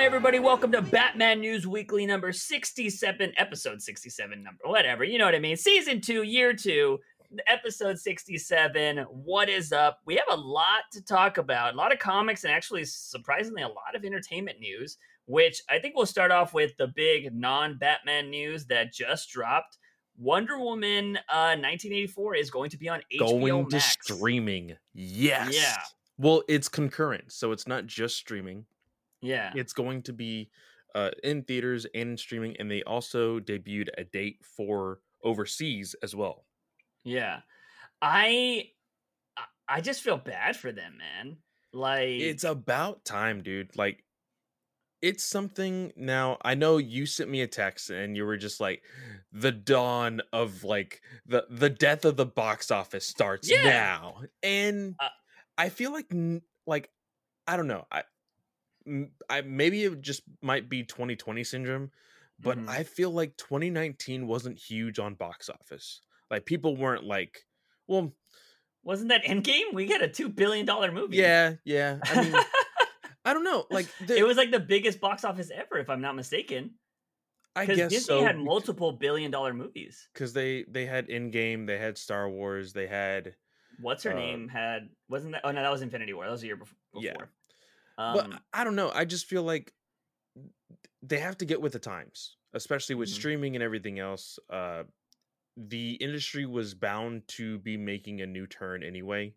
on, everybody? Welcome to Batman News Weekly number 67, episode 67, number whatever. You know what I mean? Season two, year two, episode 67. What is up? We have a lot to talk about, a lot of comics, and actually, surprisingly, a lot of entertainment news, which I think we'll start off with the big non Batman news that just dropped. Wonder Woman uh, 1984 is going to be on HBO going to Max. streaming. Yes. Yeah. Well, it's concurrent, so it's not just streaming. Yeah. It's going to be uh, in theaters and in streaming, and they also debuted a date for overseas as well. Yeah. I I- just feel bad for them, man. Like It's about time, dude. Like, it's something now. I know you sent me a text and you were just like, the dawn of like the the death of the box office starts Yeah. now, and Uh, I feel like like I don't know. I I maybe it just might be 2020 syndrome, but Mhm. I feel like 2019 wasn't huge on box office. Like people weren't like, well, wasn't that Endgame? We got a 2 billion dollar movie. yeah, yeah. I mean, I don't know. Like the, it was like the biggest box office ever if I'm not mistaken. I guess Disney so. had multiple billion dollar movies. because they they had Endgame, they had Star Wars, they had What's her Uh, name had wasn't that Oh no, that was Infinity War. That was a year before. Yeah. Um, but I don't know. I just feel like they have to get with the times, especially with Mhm. streaming and everything else. Uh, the industry was bound to be making a new turn anyway,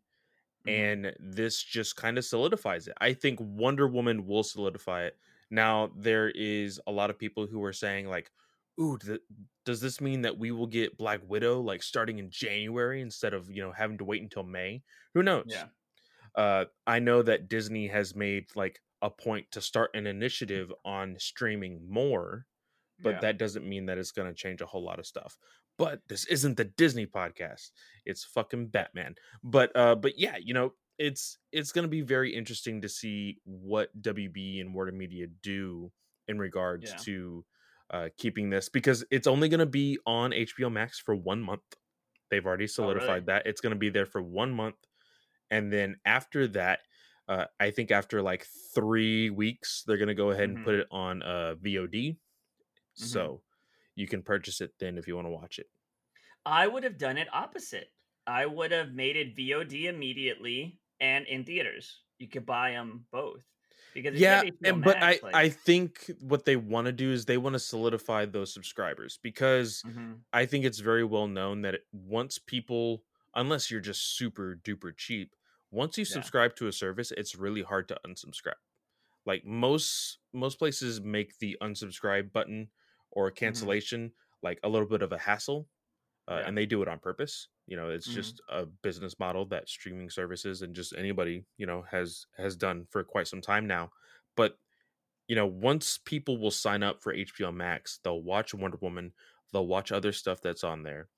mhm. and this just kind of solidifies it. I think Wonder Woman will solidify it. Now there is a lot of people who are saying like, "Ooh, th- does this mean that we will get Black Widow like starting in January instead of you know having to wait until May?" Who knows? Yeah. Uh, I know that Disney has made like a point to start an initiative on streaming more, but Yeah. that doesn't mean that it's going to change a whole lot of stuff. But this isn't the Disney podcast; it's fucking Batman. But uh, but yeah, you know, it's it's going to be very interesting to see what WB and Warner Media do in regards Yeah. to uh, keeping this because it's only going to be on HBO Max for one month. They've already Oh, really? solidified that it's going to be there for one month and then after that uh, i think after like three weeks they're going to go ahead and Mhm. put it on uh, vod Mhm. so you can purchase it then if you want to watch it I would have done it opposite. I would have made it VOD immediately and in theaters. You could buy them both. Because yeah and, but i like- i think what they want to do is they want to solidify those subscribers because Mhm. i think it's very well known that it, once people unless you're just super duper cheap once you Yeah. subscribe to a service it's really hard to unsubscribe like most most places make the unsubscribe button or cancellation like a little bit of a hassle uh, Yeah. and they do it on purpose you know it's Mhm. just a business model that streaming services and just anybody you know has has done for quite some time now but you know once people will sign up for hbo max they'll watch wonder woman they'll watch other stuff that's on there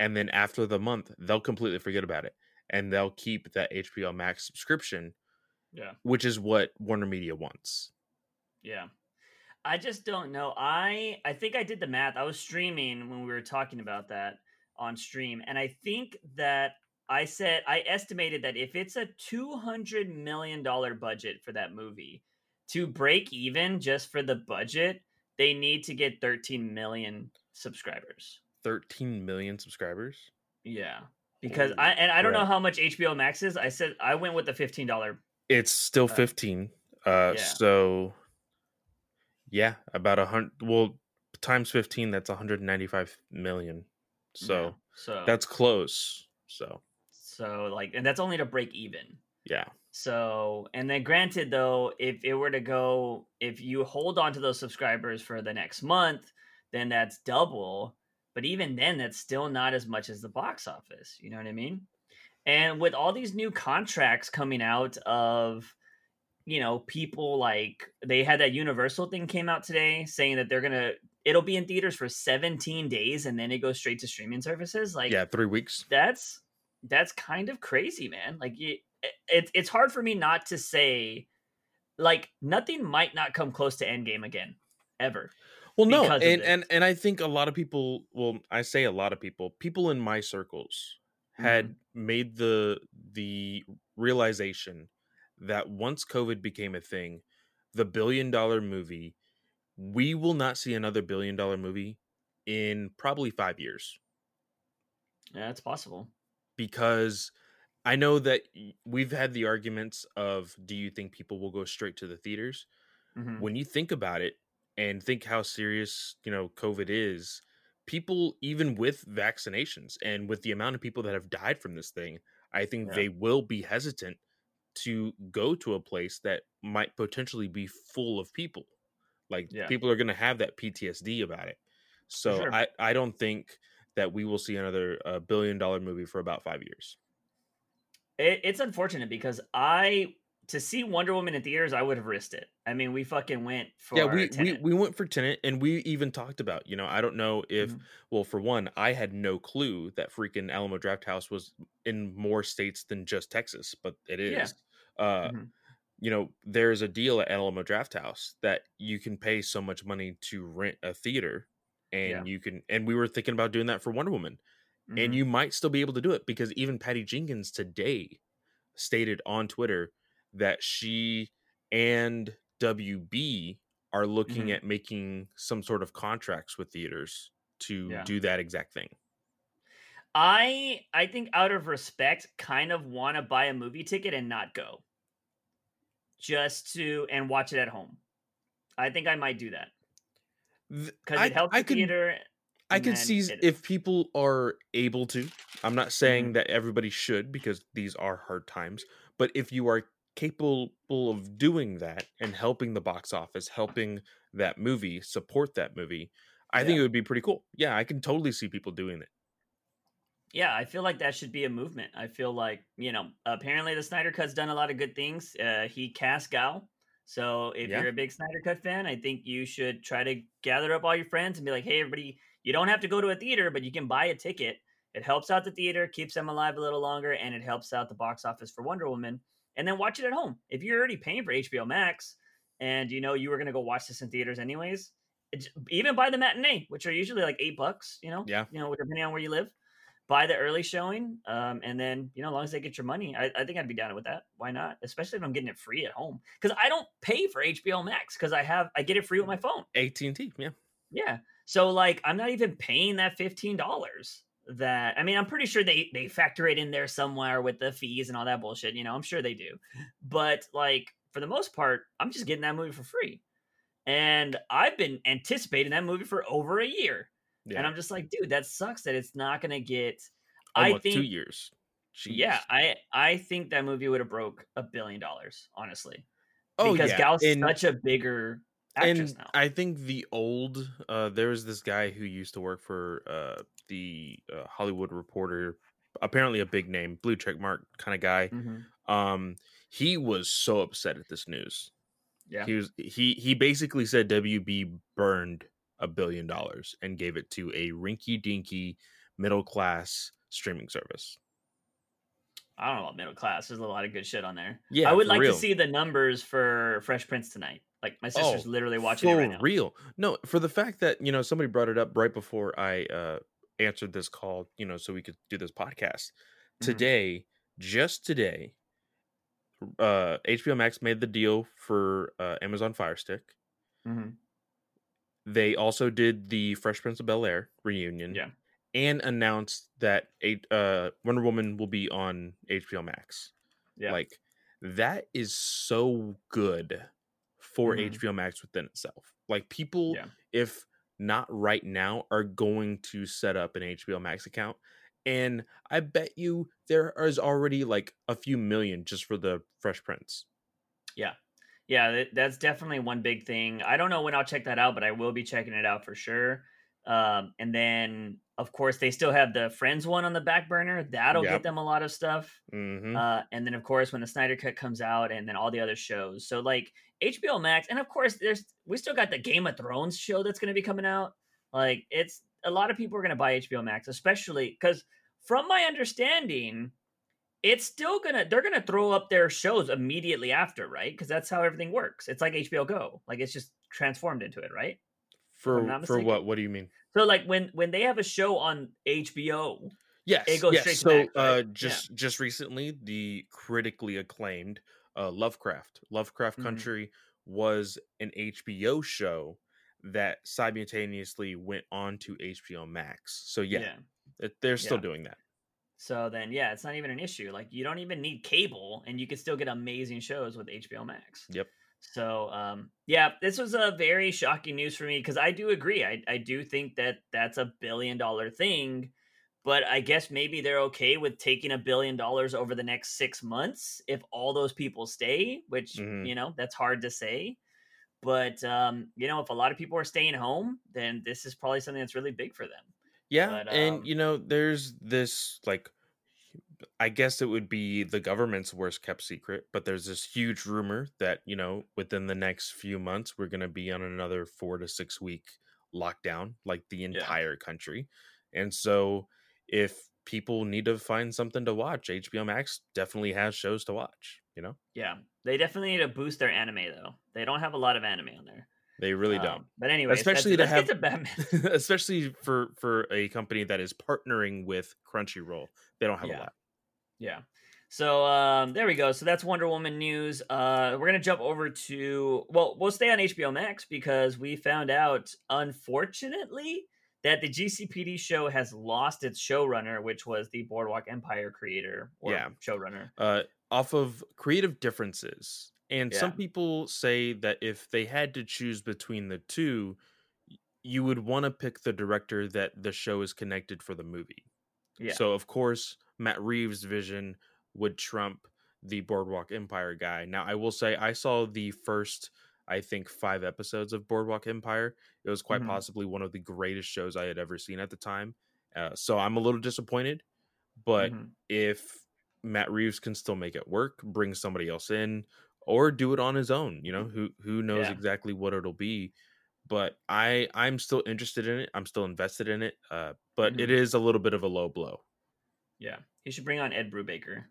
and then after the month they'll completely forget about it and they'll keep that hbo max subscription Yeah. which is what warner media wants Yeah. I just don't know. I I think I did the math. I was streaming when we were talking about that on stream and I think that I said I estimated that if it's a 200 million dollar budget for that movie to break even just for the budget, they need to get 13 million subscribers. 13 million subscribers Yeah. Because Holy I and I don't know how much HBO Max is. I said I went with the $15 it's still Uh, 15 uh yeah. so yeah about a hundred well times 15 that's 195 million so Yeah. so that's close so so like and that's only to break even. yeah So, and then granted though, if it were to go, if you hold on to those subscribers for the next month, then that's double. But even then, that's still not as much as the box office. You know what I mean? And with all these new contracts coming out of, you know, people like they had that Universal thing came out today saying that they're gonna, it'll be in theaters for 17 days and then it goes straight to streaming services. Like, yeah three weeks that's that's kind of crazy, man. Like it, it, it's hard for me not to say, like nothing might not come close to Endgame again, ever. Well no and, and and i think a lot of people well i say a lot of people people in my circles had Mm-hmm. made the the realization that once covid became a thing the billion dollar movie. We will not see another billion dollar movie in probably five years. Yeah, it's possible. Because I know that we've had the arguments of do you think people will go straight to the theaters? Mm-hmm. When you think about it and think how serious, you know, COVID is, people even with vaccinations and with the amount of people that have died from this thing, I think yeah. they will be hesitant to go to a place that might potentially be full of people. Like yeah. people are going to have that PTSD about it. So sure. I I don't think that we will see another uh, billion dollar movie for about five years. It, it's unfortunate because I to see Wonder Woman in theaters, I would have risked it. I mean, we fucking went for yeah, we we, we went for Tenet, and we even talked about you know I don't know if mm-hmm. well for one I had no clue that freaking Alamo Drafthouse was in more states than just Texas, but it is. Yeah. Uh, mm-hmm. You know, there's a deal at Alamo Drafthouse that you can pay so much money to rent a theater and yeah. you can and we were thinking about doing that for Wonder Woman. Mm-hmm. And you might still be able to do it because even Patty Jenkins today stated on Twitter that she and WB are looking mm-hmm. at making some sort of contracts with theaters to yeah. do that exact thing. I I think out of respect kind of want to buy a movie ticket and not go. Just to and watch it at home. I think I might do that because it helps I, the theater. I can see it, if people are able to. I'm not saying mm-hmm. that everybody should because these are hard times. But if you are capable of doing that and helping the box office, helping that movie, support that movie, I yeah. think it would be pretty cool. Yeah, I can totally see people doing it. Yeah, I feel like that should be a movement. I feel like, you know, apparently the Snyder Cut's done a lot of good things. Uh, he cast Gal so if yeah. you're a big Snyder Cut fan, I think you should try to gather up all your friends and be like, hey, everybody, you don't have to go to a theater, but you can buy a ticket. It helps out the theater, keeps them alive a little longer, and it helps out the box office for Wonder Woman. And then watch it at home. If you're already paying for HBO Max and you know you were going to go watch this in theaters anyways, even buy the matinee, which are usually like eight bucks, you know, yeah, you know, depending on where you live buy the early showing, um, and then you know, as long as they get your money, I, I, think I'd be down with that. Why not? Especially if I'm getting it free at home, because I don't pay for HBO Max because I have I get it free with my phone. AT and T, yeah, yeah. So like, I'm not even paying that fifteen dollars. That I mean, I'm pretty sure they they factor it in there somewhere with the fees and all that bullshit. You know, I'm sure they do, but like for the most part, I'm just getting that movie for free. And I've been anticipating that movie for over a year. Yeah. And I'm just like, dude, that sucks that it's not gonna get Almost I think two years. Jeez. Yeah, I I think that movie would have broke a billion dollars, honestly. Oh, because yeah. Gal's and, such a bigger actress and now. I think the old uh there was this guy who used to work for uh the uh, Hollywood Reporter, apparently a big name, blue check mark kind of guy. Mm-hmm. Um he was so upset at this news. Yeah. He was he he basically said WB burned a billion dollars and gave it to a rinky dinky middle class streaming service. I don't know about middle class. There's a lot of good shit on there. Yeah, I would like real. to see the numbers for Fresh Prince tonight. Like my sister's oh, literally watching for it right now. real. No, for the fact that you know somebody brought it up right before I uh answered this call, you know, so we could do this podcast mm-hmm. today. Just today, uh HBO Max made the deal for uh Amazon Fire Stick. Mm-hmm. They also did the Fresh Prince of Bel Air reunion. Yeah. And announced that a uh, Wonder Woman will be on HBO Max. Yeah. Like that is so good for mm-hmm. HBO Max within itself. Like people, yeah. if not right now, are going to set up an HBO Max account. And I bet you there is already like a few million just for the Fresh Prince. Yeah yeah, that's definitely one big thing. I don't know when I'll check that out, but I will be checking it out for sure. Um, and then, of course, they still have the Friends one on the back burner. That'll yep. get them a lot of stuff. Mm-hmm. Uh, and then, of course, when the Snyder Cut comes out, and then all the other shows. So, like HBO Max, and of course, there's we still got the Game of Thrones show that's going to be coming out. Like, it's a lot of people are going to buy HBO Max, especially because, from my understanding, it's still gonna they're gonna throw up their shows immediately after, right? Because that's how everything works. It's like HBO Go, like it's just transformed into it, right? For for what? What do you mean? So like when when they have a show on HBO, yes, it goes yes. straight so, to Max, right? uh, just yeah. just recently, the critically acclaimed uh, Lovecraft Lovecraft mm-hmm. Country was an HBO show that simultaneously went on to HBO Max. So yeah, it- they're still Yeah. doing that. So then, yeah, it's not even an issue. Like you don't even need cable, and you can still get amazing shows with HBO Max. Yep. So, um, yeah, this was a very shocking news for me because I do agree. I, I do think that that's a billion dollar thing, but I guess maybe they're okay with taking a billion dollars over the next six months if all those people stay, which, Mhm. you know, that's hard to say. But, um, you know, if a lot of people are staying home, then this is probably something that's really big for them. Yeah, But, and um, you know, there's this like I guess it would be the government's worst kept secret, but there's this huge rumor that, you know, within the next few months we're going to be on another 4 to 6 week lockdown like the entire country. And so if people need to find something to watch, HBO Max definitely has shows to watch, you know? Yeah, they definitely need to boost their anime though. They don't have a lot of anime on there. They really Um, don't. But anyway, Especially to have- get to Batman. Especially for for a company that is partnering with Crunchyroll. They don't have Yeah. a lot. Yeah. So um, there we go. So that's Wonder Woman news. Uh, we're gonna jump over to well, we'll stay on HBO Max because we found out, unfortunately, that the GCPD show has lost its showrunner, which was the Boardwalk Empire creator or Yeah. showrunner. uh, off of creative differences. And some people say that if they had to choose between the two, you would want to pick the director that the show is connected for the movie. Yeah. So, of course, Matt Reeves' vision would trump the Boardwalk Empire guy. Now, I will say, I saw the first, I think, five episodes of Boardwalk Empire. It was quite Mhm. possibly one of the greatest shows I had ever seen at the time. Uh, so, I'm a little disappointed. But Mhm. if Matt Reeves can still make it work, bring somebody else in, or do it on his own. You know, who who knows Yeah. exactly what it'll be. But I I'm still interested in it. I'm still invested in it. Uh, but it Mhm. is a little bit of a low blow. yeah, he should bring on Ed Brubaker.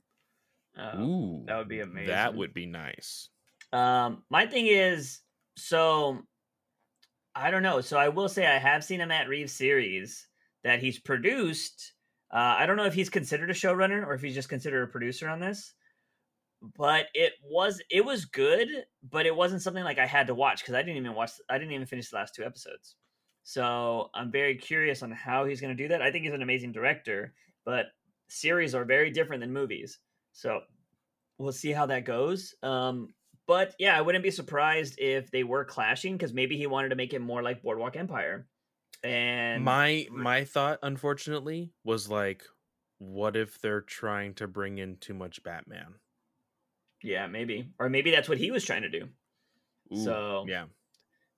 Uh, Ooh, that would be amazing. That would be nice. Um, my thing is, so I don't know. So I will say I have seen a Matt Reeves series that he's produced. Uh, I don't know if he's considered a showrunner or if he's just considered a producer on this. But it was it was good, but it wasn't something like I had to watch because I didn't even watch. I didn't even finish the last two episodes. So I'm very curious on how he's going to do that. I think he's an amazing director, but series are very different than movies. So we'll see how that goes. Um, but yeah, I wouldn't be surprised if they were clashing because maybe he wanted to make it more like Boardwalk Empire. And my my thought, unfortunately, was like, what if they're trying to bring in too much Batman? yeah, maybe, or maybe that's what he was trying to do. Ooh, So yeah,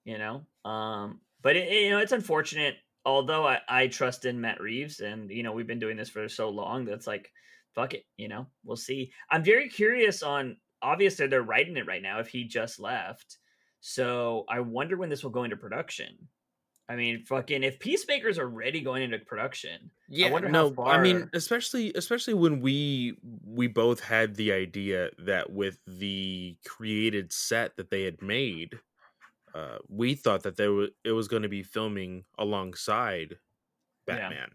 you know, um, but it, it- you know, it's unfortunate. Although I, I trust in Matt Reeves, and you know, we've been doing this for so long that's like, fuck it, you know, we'll see. I'm very curious on. Obviously, they're writing it right now. If he just left, so I wonder when this will go into production. I mean, fucking, if Peacemaker's already going into production, yeah. I wonder how no, I mean, especially especially when we we both had the idea that with the created set that they had made, uh, we thought that there was it was going to be filming alongside Yeah. Batman.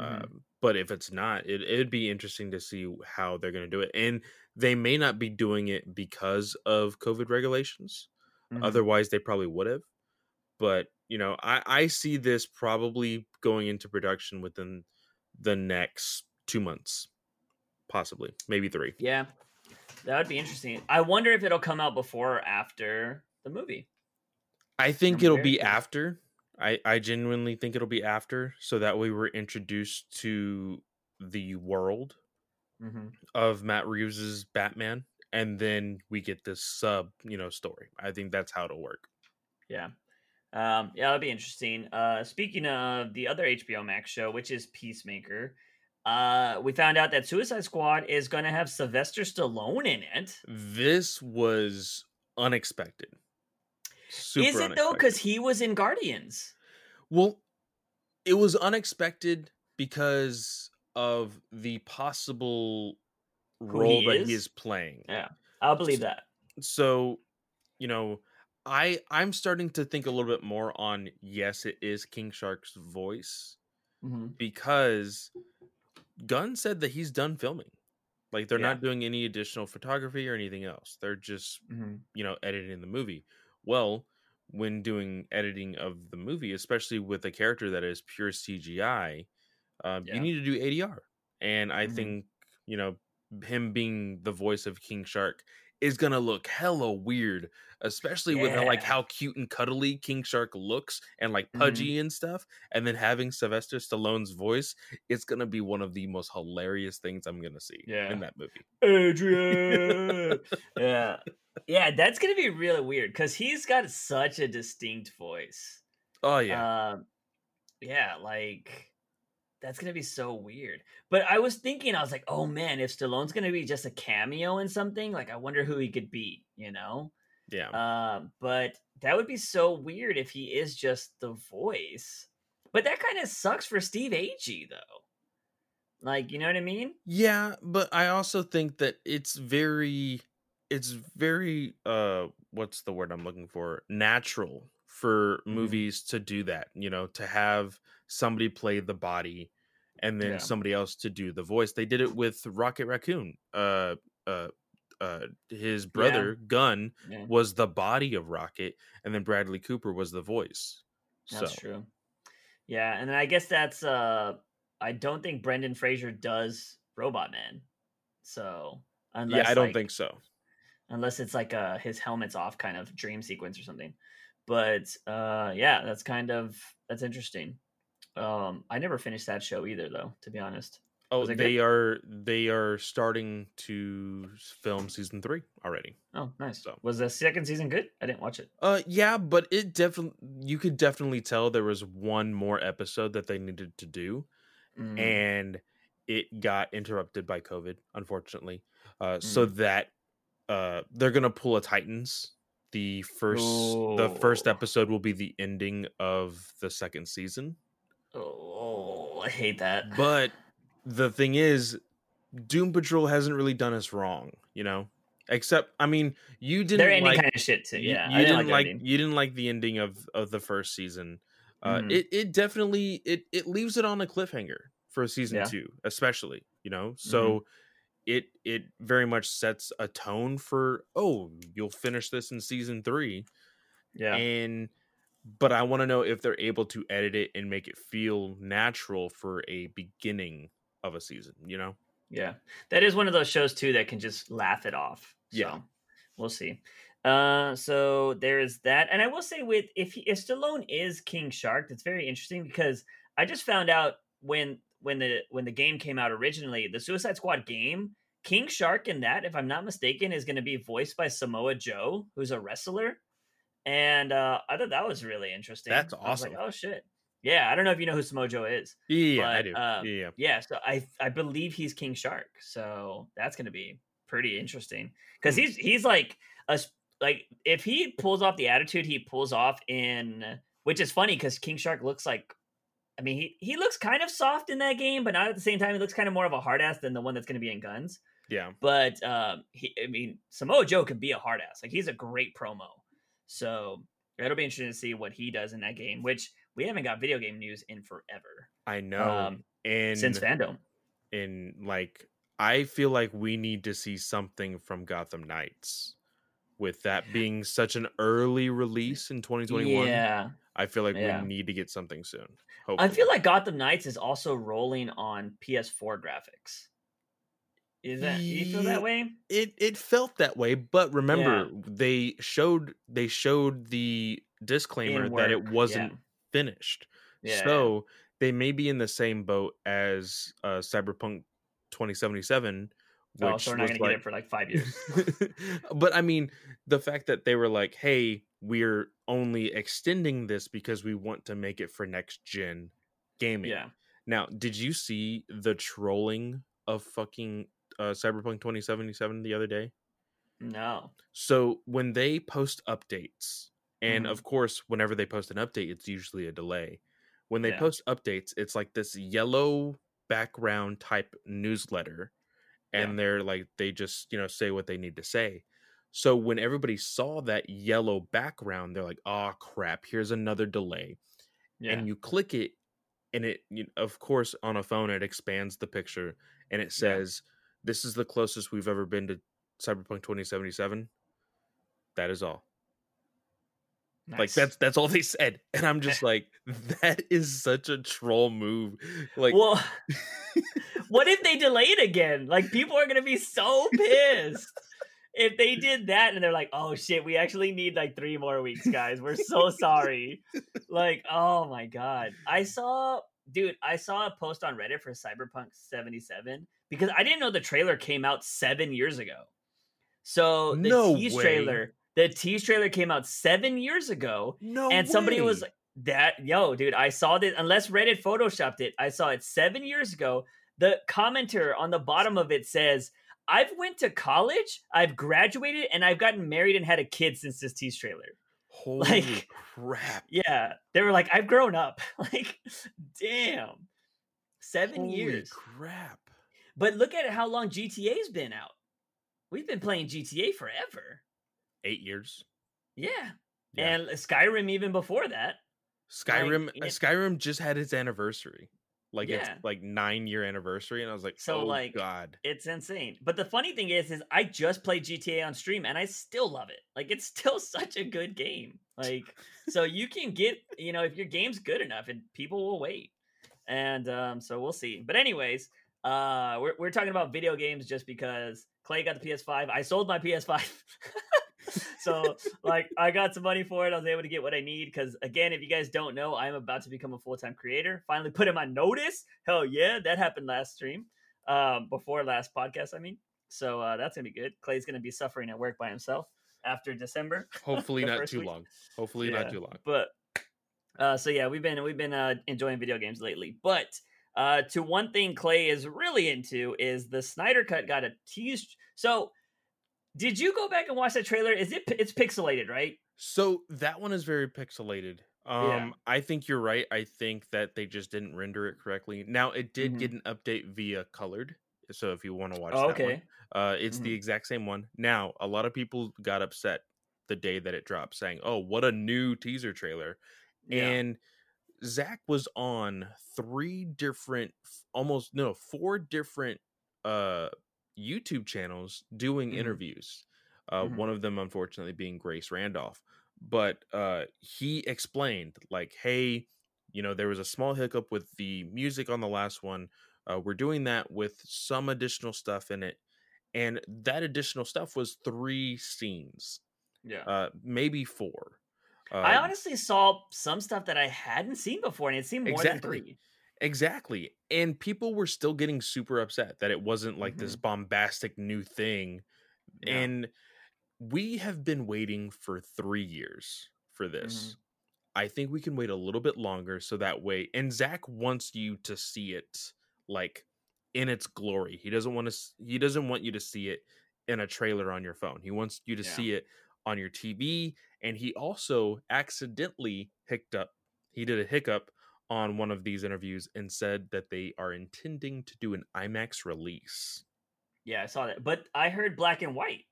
Mhm. Um, but if it's not, it, it'd be interesting to see how they're going to do it. And they may not be doing it because of COVID regulations. Mhm. Otherwise, they probably would have. But you know, I, I see this probably going into production within the next two months, possibly, maybe three. yeah, that would be interesting. I wonder if it'll come out before or after the movie. I think it'll be after. I, I genuinely think it'll be after, so that way we're introduced to the world Mm-hmm. of Matt Reeves's Batman, and then we get this sub, you know, story. I think that's how it'll work. Yeah. Um, yeah, that'll be interesting. Uh, speaking of the other HBO Max show, which is Peacemaker, uh, we found out that Suicide Squad is going to have Sylvester Stallone in it. This was unexpected. Super is it though? Because he was in Guardians. Well, it was unexpected because of the possible Who role he that he is? playing. Yeah, I'll believe that. So, you know, I I'm starting to think a little bit more on yes, it is King Shark's voice Mm-hmm. because Gunn said that he's done filming. Like they're Yeah. not doing any additional photography or anything else. They're just Mhm. you know editing the movie. Well, when doing editing of the movie, especially with a character that is pure CGI, um, Yeah. you need to do ADR. And I Mhm. think you know him being the voice of King Shark is gonna look hella weird, especially with like how cute and cuddly King Shark looks and like Mhm. pudgy and stuff. And then having Sylvester Stallone's voice, it's gonna be one of the most hilarious things I'm gonna see Yeah. in that movie. Adrian. yeah. Yeah, that's gonna be really weird because he's got such a distinct voice. Oh yeah. Um, yeah, like that's gonna be so weird. But I was thinking, I was like, oh man, if Stallone's gonna be just a cameo in something, like I wonder who he could be, you know? yeah. Um, but that would be so weird if he is just the voice. But that kind of sucks for Steve Agee, though. Like, you know what I mean? Yeah, but I also think that it's very it's very uh what's the word I'm looking for? Natural for Mhm. movies to do that, you know, to have somebody play the body and then Yeah. somebody else to do the voice. They did it with Rocket Raccoon. Uh uh uh his brother Gunn Yeah, was the body of Rocket and then Bradley Cooper was the voice. that's so true. Yeah, and then I guess that's uh I don't think Brendan Fraser does Robot Man. So unless yeah, I don't like, think so. unless it's like uh his helmet's off kind of dream sequence or something. But uh yeah, that's kind of that's interesting. Um I never finished that show either though, to be honest. Oh, they good? are they are starting to film season three already. Oh, nice. So- Was the second season good? I didn't watch it. Uh, yeah, but it definitely you could definitely tell there was one more episode that they needed to do, Mm, and it got interrupted by COVID, unfortunately. Uh, so that uh they're gonna pull a Titans. The first the first episode will be the ending of the second season. oh, I hate that. But the thing is, Doom Patrol hasn't really done us wrong, you know. Except, I mean, you didn't ending like kind of shit too. Yeah, you, I didn't, their like, ending. you didn't like the ending of of the first season. Uh, Mhm. It it definitely it it leaves it on a cliffhanger for season Yeah. Mm-hmm. two, especially you know. So it it very much sets a tone for oh you'll finish this in season three Yeah, and but I want to know if they're able to edit it and make it feel natural for a beginning of a season. You know. yeah. That is one of those shows too that can just laugh it off. Yeah. We'll see. Uh, so there's that, and I will say with if he, if Stallone is King Shark, that's very interesting because I just found out when when the when the game came out originally, the Suicide Squad game, King Shark in that, if I'm not mistaken, is going to be voiced by Samoa Joe, who's a wrestler, and uh, I thought that was really interesting. That's I was like, awesome. oh shit, yeah. I don't know if you know who Samoa Joe is. Yeah, I do. um, yeah, yeah. So I I believe he's King Shark, so that's gonna be pretty interesting because Hmm. he's he's like a like if he pulls off the attitude he pulls off in which is funny because King Shark looks like I mean he he looks kind of soft in that game, but not at the same time he looks kind of more of a hard ass than the one that's gonna be in Gunn's. yeah. But um, he I mean Samoa Joe could be a hard ass, like he's a great promo, so it'll be interesting to see what he does in that game, which we haven't got video game news in forever I know. um, and since FanDome. and like I feel like we need to see something from Gotham Knights. With that being such an early release in 2021, Yeah, I feel like Yeah. we need to get something soon. I feel like Gotham Knights is also rolling on PS4 graphics. Is that you feel that way? it it felt that way, but remember they showed they showed the disclaimer that it wasn't yeah. finished. Yeah, yeah. so they may be in the same boat as uh, Cyberpunk 2077, which oh, so we're not was gonna get it for like five years. but I mean, the fact that they were like, "Hey, we're only extending this because we want to make it for next gen gaming." yeah, Now, did you see the trolling of fucking uh, Cyberpunk 2077 the other day? no, So when they post updates, and Mhm. of course, whenever they post an update, it's usually a delay. When they Yeah. post updates, it's like this yellow background type newsletter, and Yeah. they're like they just you know say what they need to say. So when everybody saw that yellow background, they're like, "Oh crap! Here's another delay." yeah, And you click it, and it, you, of course, on a phone, it expands the picture, and it says, this is the closest we've ever been to Cyberpunk 2077. That is all. Like that's that's all they said, and I'm just like, that is such a troll move. Like, well, what if they delay it again? Like people are gonna be so pissed if they did that, and they're like, "Oh shit, we actually need like three more weeks, guys. We're so sorry." like, oh my god, I saw, dude, I saw a post on Reddit for Cyberpunk 77 because I didn't know the trailer came out seven years ago. So the No tease way. trailer, the tease trailer came out seven years ago, no, and somebody was like that yo dude i saw this unless reddit photoshopped it i saw it seven years ago. The commenter on the bottom of it says i've went to college i've graduated and i've gotten married and had a kid since this tease trailer. Holy like- crap. yeah they were like i've grown up. Like damn. Seven Holy years. crap. but look at how long gta's been out. We've been playing gta forever Eight years. yeah, Yeah. and skyrim even before that Skyrim. uh, it- Skyrim just had its anniversary, like its like nine year anniversary, and I was like, So, oh like, god. It's insane. But the funny thing is, is I just played GTA on stream and I still love it. Like it's still such a good game. Like so you can get, you know, if your game's good enough and people will wait. And um, so we'll see. But anyways, uh we're we're talking about video games just because Clay got the PS5. I sold my PS5. so like I got some money for it. I was able to get what I need because again, if you guys don't know, I'm about to become a full-time creator. Finally put him on notice. Hell yeah, that happened last stream um, before last podcast. I mean, so uh, that's gonna be good. Clay's gonna be suffering at work by himself after December, Hopefully not too week. long. Hopefully Yeah. not too long. but uh, so yeah, we've been we've been uh, enjoying video games lately. But uh, to one thing Clay is really into is the Snyder Cut got a tease. So did you go back and watch that trailer? Is it it's pixelated, right? So that one is very pixelated. Um, Yeah. I think you're right. I think that they just didn't render it correctly. Now it did Mhm. get an update via colored. So if you want to watch Oh, that one, okay. uh, it's the Mhm. exact same one. Now a lot of people got upset the day that it dropped, saying, "Oh, what a new teaser trailer!" Yeah. And Zack was on three different, almost no, four different uh YouTube channels doing Mhm. interviews. Uh, Mhm. One of them, unfortunately, being Grace Randolph. But uh, he explained, like, hey, you know, there was a small hiccup with the music on the last one. Uh, we're doing that with some additional stuff in it. And that additional stuff was three scenes, yeah. uh, maybe four. Uh, I honestly saw some stuff that I hadn't seen before, and it seemed more Exactly. than three. Exactly. And people were still getting super upset that it wasn't like this Mhm. bombastic new thing. Yeah. And we have been waiting for three years for this. Mm-hmm. I think we can wait a little bit longer so that way. And Zack wants you to see it like in its glory. He doesn't want to. He doesn't want you to see it in a trailer on your phone. He wants you to Yeah. see it on your TV. And he also accidentally up. He did a hiccup on one of these interviews and said that they are intending to do an IMAX release. yeah, I saw that. But I heard black and white.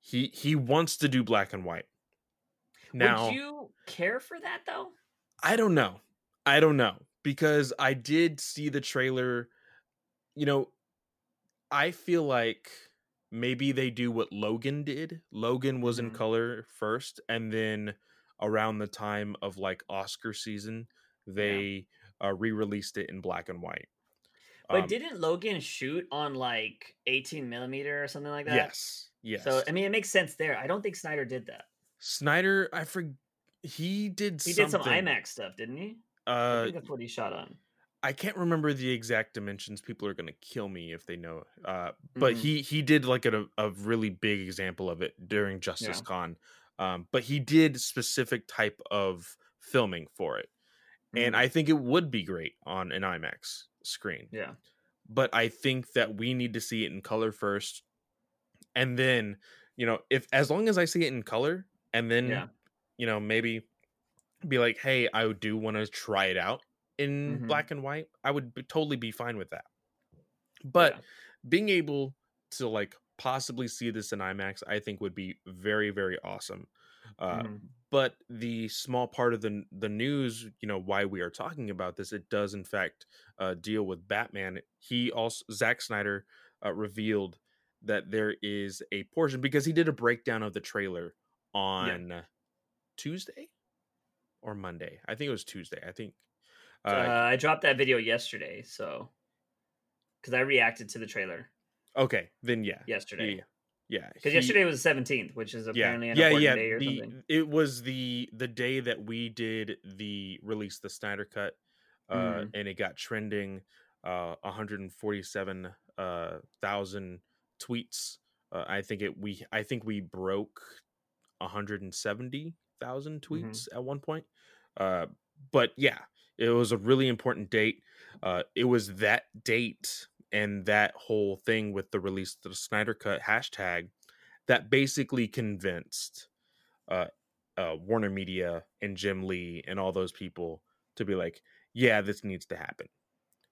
He he wants to do black and white. Now Would you care for that though? I don't know. I don't know because I did see the trailer. You know, I feel like maybe they do what Logan did. Logan was in Mhm. color first, and then around the time of like Oscar season, they uh, re-released it in black and white. But Um, didn't Logan shoot on like 18 millimeter or something like that? yes, yes. So I mean, it makes sense there. I don't think Snyder did that. Snyder, I forget. He did. He something. did some IMAX stuff, didn't he? I Uh, think that's what he shot on. I can't remember the exact dimensions. People are gonna kill me if they know. Uh, but Mhm. he he did like a, a really big example of it during Justice Yeah. Con. Um, but he did specific type of filming for it, and Mhm. I think it would be great on an IMAX screen. yeah, But I think that we need to see it in color first, and then you know if as long as I see it in color, and then Yeah. you know maybe be like, hey, I do want to try it out in Mhm. black and white, I would be, totally be fine with that. But Yeah. being able to like possibly see this in IMAX, I think would be very very awesome. Uh, Mhm. But the small part of the the news, you know, why we are talking about this, it does in fact uh, deal with Batman. He also Zack Snyder uh, revealed that there is a portion because he did a breakdown of the trailer on Tuesday or Monday. I think it was Tuesday. I think uh, uh, I dropped that video yesterday, so because I reacted to the trailer. Okay, then yeah, yesterday. Yeah, because yesterday was the seventeenth, which is apparently yeah, an yeah, yeah. day or the, something. It was the the day that we did the release the Snyder cut, uh, mm. and it got trending, uh, one hundred and forty seven uh thousand tweets. Uh, I think it we I think we broke one hundred and seventy thousand tweets mm-hmm. at one point. Uh, but yeah, it was a really important date. Uh, it was that date and that whole thing with the release of the Snyder Cut hashtag that basically convinced uh, uh, Warner Media and Jim Lee and all those people to be like, yeah, this needs to happen.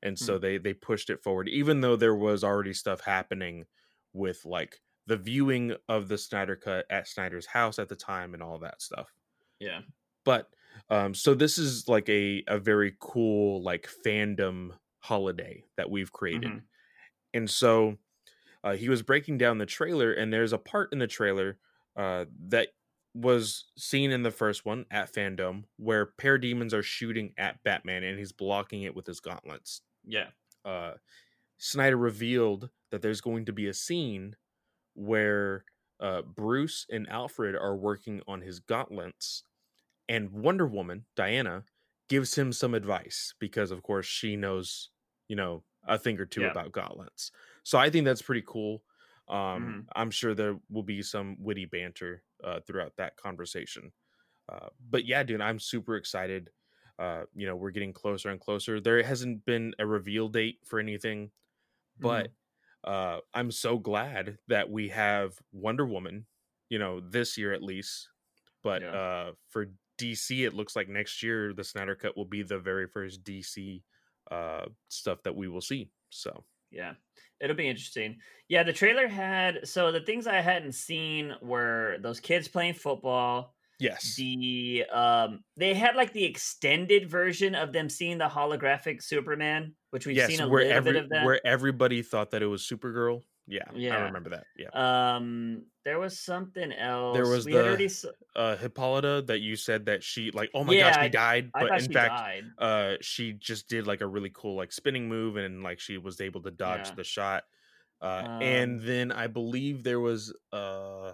And so mm-hmm. they they pushed it forward, even though there was already stuff happening with like the viewing of the Snyder Cut at Snyder's house at the time and all that stuff. Yeah. But um, so this is like a a very cool like fandom holiday that we've created, mm-hmm. And so uh, he was breaking down the trailer, and there's a part in the trailer uh, that was seen in the first one at FanDome where parademons are shooting at Batman and he's blocking it with his gauntlets. Yeah. Uh, Snyder revealed that there's going to be a scene where uh, Bruce and Alfred are working on his gauntlets and Wonder Woman, Diana, gives him some advice because of course she knows, you know, a thing or two yeah. about gauntlets. So I think that's pretty cool. Um, mm-hmm. I'm sure there will be some witty banter uh, throughout that conversation. Uh, but yeah, dude, I'm super excited. Uh, you know, we're getting closer and closer. There hasn't been a reveal date for anything, but mm-hmm. uh, I'm so glad that we have Wonder Woman. You know, this year at least. But yeah. uh, for DC, it looks like next year the Snyder Cut will be the very first DC uh, stuff that we will see. So yeah, it'll be interesting. Yeah, the trailer had so the things I hadn't seen were those kids playing football. Yes. The um they had like the extended version of them seeing the holographic Superman, which we've yes, seen a little every, bit of that. Where everybody thought that it was Supergirl. Yeah, yeah, I remember that. Yeah. Um, there was something else. There was we the already... uh, Hippolyta that you said that she like, oh my yeah, gosh, she died. I, but in fact, died. uh, she just did like a really cool like spinning move, and like she was able to dodge yeah. the shot. Uh, um, and then I believe there was uh,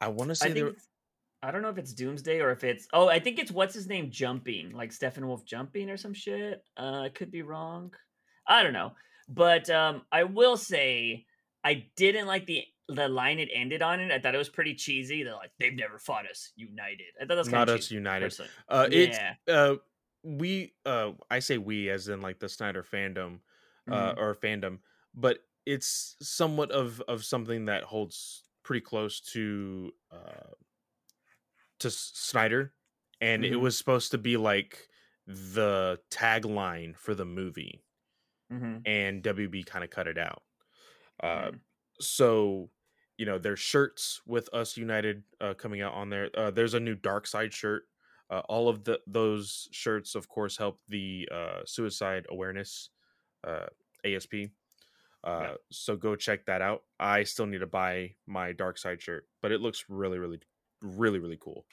I want to say I there. I don't know if it's Doomsday or if it's oh I think it's what's his name jumping like Steppenwolf jumping or some shit. Uh, I could be wrong. I don't know. But um, I will say I didn't like the the line it ended on it. I thought it was pretty cheesy. They're like, they've never fought us united. I thought that's not us united. Uh, yeah. It's uh, we. Uh, I say we as in like the Snyder fandom, uh, mm-hmm. or fandom, but it's somewhat of of something that holds pretty close to uh to Snyder, and mm-hmm. it was supposed to be like the tagline for the movie mm-hmm. and WB kind of cut it out. Uh, mm-hmm. So, you know, there's shirts with Us United uh, coming out on there. Uh, there's a new Darkseid shirt. Uh, all of the those shirts, of course, help the uh, suicide awareness uh, ASP. Yeah. So go check that out. I still need to buy my Darkseid shirt, but it looks really, really, really, really cool.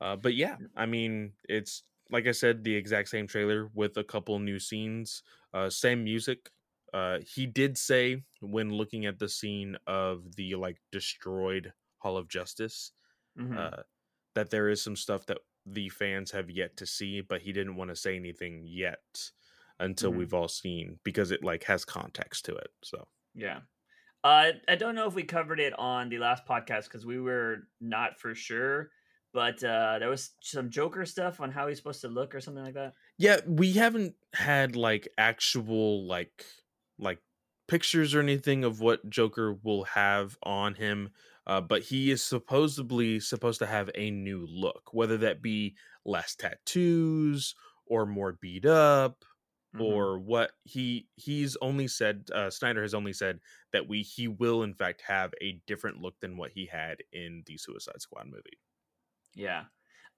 but yeah, I mean, it's like I said, the exact same trailer with a couple new scenes, uh, same music. Uh, he did say when looking at the scene of the like destroyed Hall of Justice mm-hmm. uh, that there is some stuff that the fans have yet to see, but he didn't want to say anything yet until mm-hmm. we've all seen because it like has context to it. So yeah. Uh, I don't know if we covered it on the last podcast because we were not for sure but uh, there was some Joker stuff on how he's supposed to look or something like that. Yeah, we haven't had like actual like like pictures or anything of what Joker will have on him. Uh, but he is supposedly supposed to have a new look, whether that be less tattoos or more beat up mm-hmm. or what he he's only said uh, Snyder has only said that we he will in fact have a different look than what he had in the Suicide Squad movie. Yeah.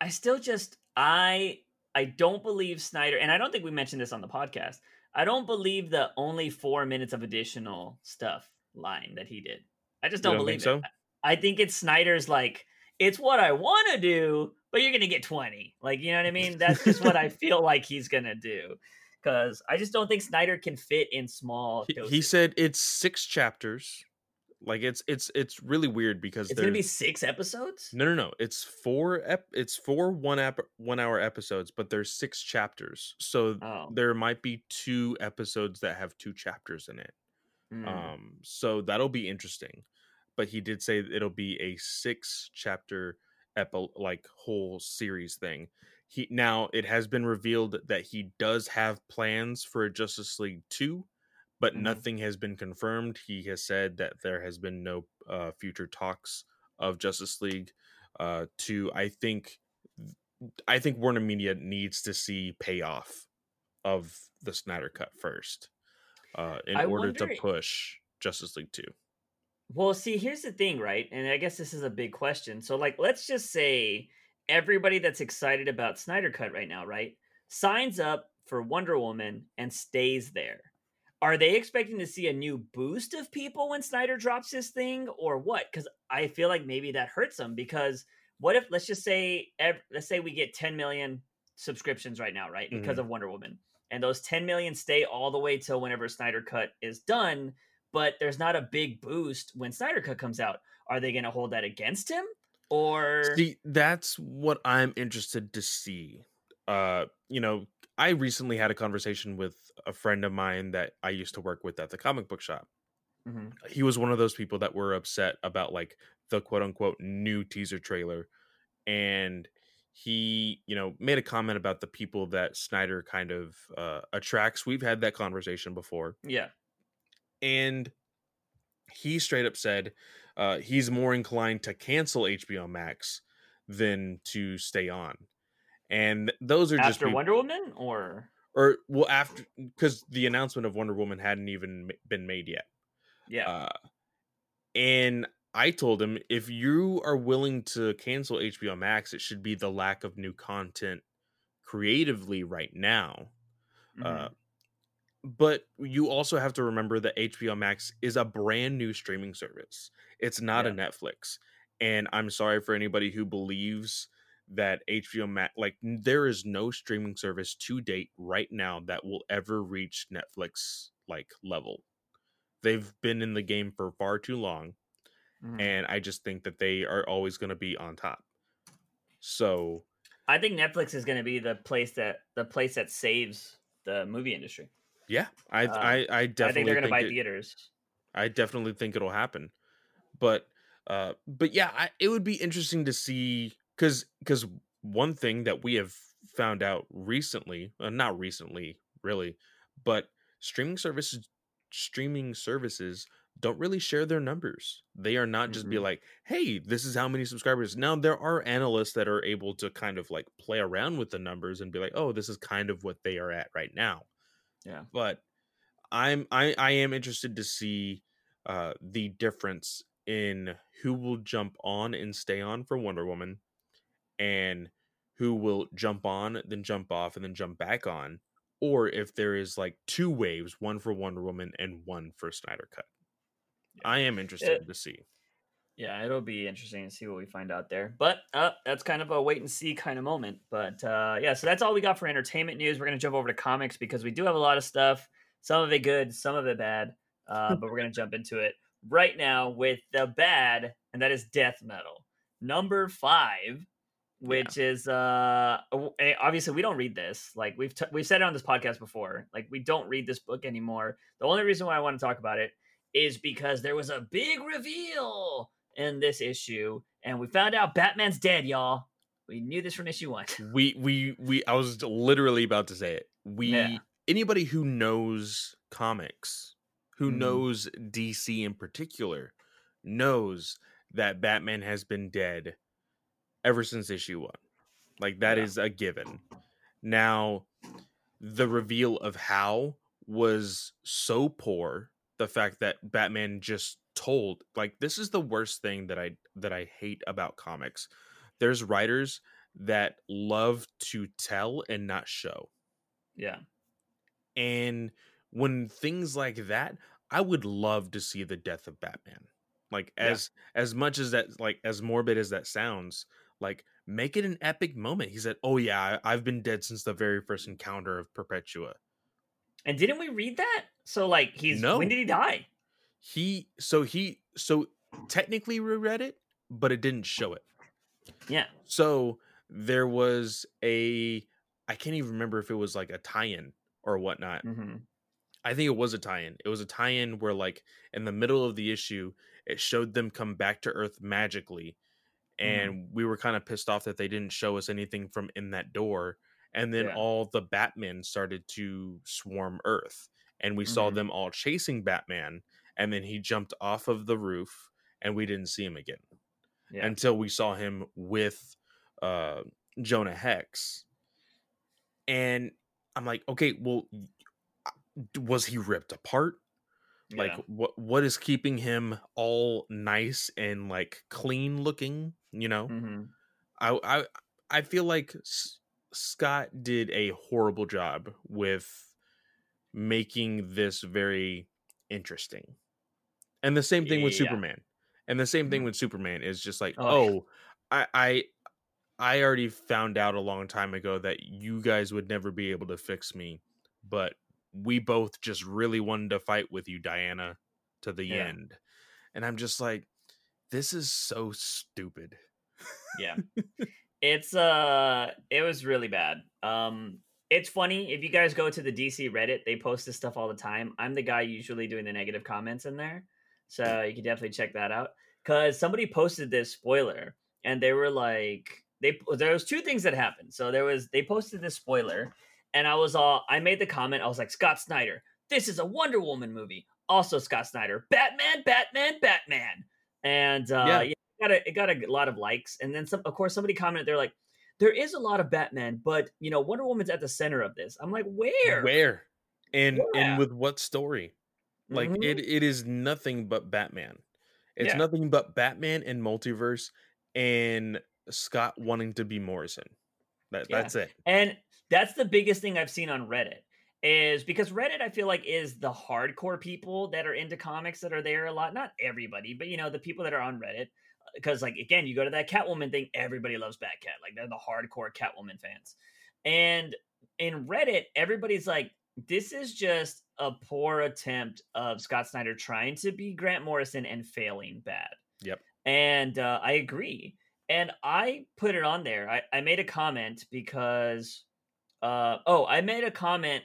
I still just I I don't believe Snyder and I don't think we mentioned this on the podcast. I don't believe the only four minutes of additional stuff line that he did. I just don't, don't believe it. so? I think it's Snyder's like it's what I want to do, but you're gonna get twenty. Like you know what I mean? That's just what I feel like he's gonna do. Because I just don't think Snyder can fit in small. He said it's six chapters. Like it's it's it's really weird because it's gonna be six episodes. No, no, no. It's four. Ep- it's four one ep- one hour episodes, but there's six chapters. So Oh, there might be two episodes that have two chapters in it. mm. Um, so that'll be interesting. But he did say it'll be a six chapter epi- like whole series thing. He now it has been revealed that he does have plans for a Justice League two, but Mhm. nothing has been confirmed. He has said that there has been no uh, future talks of Justice League uh, two. I think I think Warner Media needs to see payoff of the Snyder Cut first uh, in I order to push Justice League 2. Well, see, here's the thing, right? And I guess this is a big question. So, like, let's just say everybody that's excited about Snyder Cut right now, right, signs up for Wonder Woman and stays there. Are they expecting to see a new boost of people when Snyder drops his thing, or what? Because I feel like maybe that hurts them. Because what if, let's just say, let's say we get 10 million subscriptions right now, right, because of Wonder Woman, and those 10 million stay all the way till whenever Snyder Cut is done but there's not a big boost when Snyder Cut comes out. Are they going to hold that against him? Or See, that's what I'm interested to see. Uh, you know, I recently had a conversation with a friend of mine that I used to work with at the comic book shop. Mhm. He was one of those people that were upset about like the quote unquote new teaser trailer. And he, you know, made a comment about the people that Snyder kind of uh, attracts. We've had that conversation before. yeah, and he straight up said uh, he's more inclined to cancel HBO Max than to stay on. And those are just after Wonder Woman, or or well after because the announcement of Wonder Woman hadn't even been made yet. yeah, Uh, and I told him if you are willing to cancel HBO Max, it should be the lack of new content creatively right now. mhm. Uh, but you also have to remember that HBO Max is a brand new streaming service. It's not a Netflix. And I'm sorry for anybody who believes that HBO Max, like, there is no streaming service to date right now that will ever reach Netflix like level. They've been in the game for far too long. Mhm. And I just think that they are always going to be on top. So, I think Netflix is going to be the place that the place that saves the movie industry. yeah, I, Uh, I, I I definitely think they're going to buy it- theaters. I definitely think it'll happen. But uh but yeah, I, it would be interesting to see cuz cuz one thing that we have found out recently, uh, not recently really, but streaming services streaming services don't really share their numbers. They are not just be Mhm. like, "Hey, this is how many subscribers." Now there are analysts that are able to kind of like play around with the numbers and be like, "Oh, this is kind of what they are at right now." Yeah. but i'm i i am interested to see uh the difference in who will jump on and stay on for wonder woman and who will jump on then jump off and then jump back on or if there is like two waves one for wonder woman and one for snyder cut Yeah. i am interested to see Yeah, it'll be interesting to see what we find out there. But uh, that's kind of a wait and see kind of moment. But uh, yeah, so that's all we got for entertainment news. We're gonna jump over to comics because we do have a lot of stuff. Some of it good, some of it bad. Uh, but we're gonna jump into it right now with the bad, and that is death metal number five, which is uh eh, obviously we don't read this. Like we've t- we've said it on this podcast before. Like we don't read this book anymore. The only reason why I want to talk about it is because there was a big reveal in this issue, and we found out Batman's dead, y'all. We knew this from issue one. we we we i was literally about to say it we Yeah. anybody who knows comics who Mhm. knows dc in particular knows that batman has been dead ever since issue one like that is Yeah. a given now the reveal of how was so poor the fact that batman just told like this is the worst thing that i that i hate about comics there's writers that love to tell and not show Yeah, and when things like that, I would love to see the death of Batman. Like Yeah. as as much as that like as morbid as that sounds, like make it an epic moment. He said, "Oh yeah, I've been dead since the very first encounter of Perpetua." And didn't we read that? So like he's No. when did he die? He so he so technically we read it, but it didn't show it. Yeah. So there was a I can't even remember if it was like a tie-in or whatnot. Mm-hmm. I think it was a tie-in. It was a tie-in where like in the middle of the issue, it showed them come back to Earth magically. Mm-hmm. And we were kind of pissed off that they didn't show us anything from in that door. And then Yeah. all the Batmen started to swarm Earth. And we saw Mhm. them all chasing Batman. And then he jumped off of the roof and we didn't see him again Yeah. until we saw him with uh Jonah Hex. And I'm like, okay, well was he ripped apart? Like yeah. what what is keeping him all nice and like clean looking, you know? hmm I I I feel like S- Scott did a horrible job with making this very interesting. And the same thing with Superman. And the same thing Mhm. with Superman is just like, Oh, oh, I I I already found out a long time ago that you guys would never be able to fix me, but we both just really wanted to fight with you, Diana, to the Yeah. end. And I'm just like, this is so stupid. yeah it's uh it was really bad um it's funny if you guys go to the dc reddit they post this stuff all the time i'm the guy usually doing the negative comments in there so you can definitely check that out because somebody posted this spoiler and they were like they there was two things that happened so there was they posted this spoiler and i was all i made the comment i was like scott snyder this is a wonder woman movie also scott snyder batman batman batman and uh Yeah. yeah it got a, it got a lot of likes and then some of course somebody commented they're like there is a lot of batman but you know wonder woman's at the center of this i'm like where Where? And Yeah. and with what story? Like Mhm. it it is nothing but Batman. It's Yeah. nothing but Batman and multiverse and Scott wanting to be Morrison. That Yeah. that's it. And that's the biggest thing I've seen on Reddit is because Reddit I feel like is the hardcore people that are into comics that are there a lot. Not everybody, but you know, the people that are on Reddit. Because like again, you go to that Catwoman thing, everybody loves Batcat. Like they're the hardcore Catwoman fans. And in Reddit, everybody's like, this is just a poor attempt of Scott Snyder trying to be Grant Morrison and failing bad. Yep. And uh, I agree. And I put it on there. I, I made a comment because, uh, oh, I made a comment.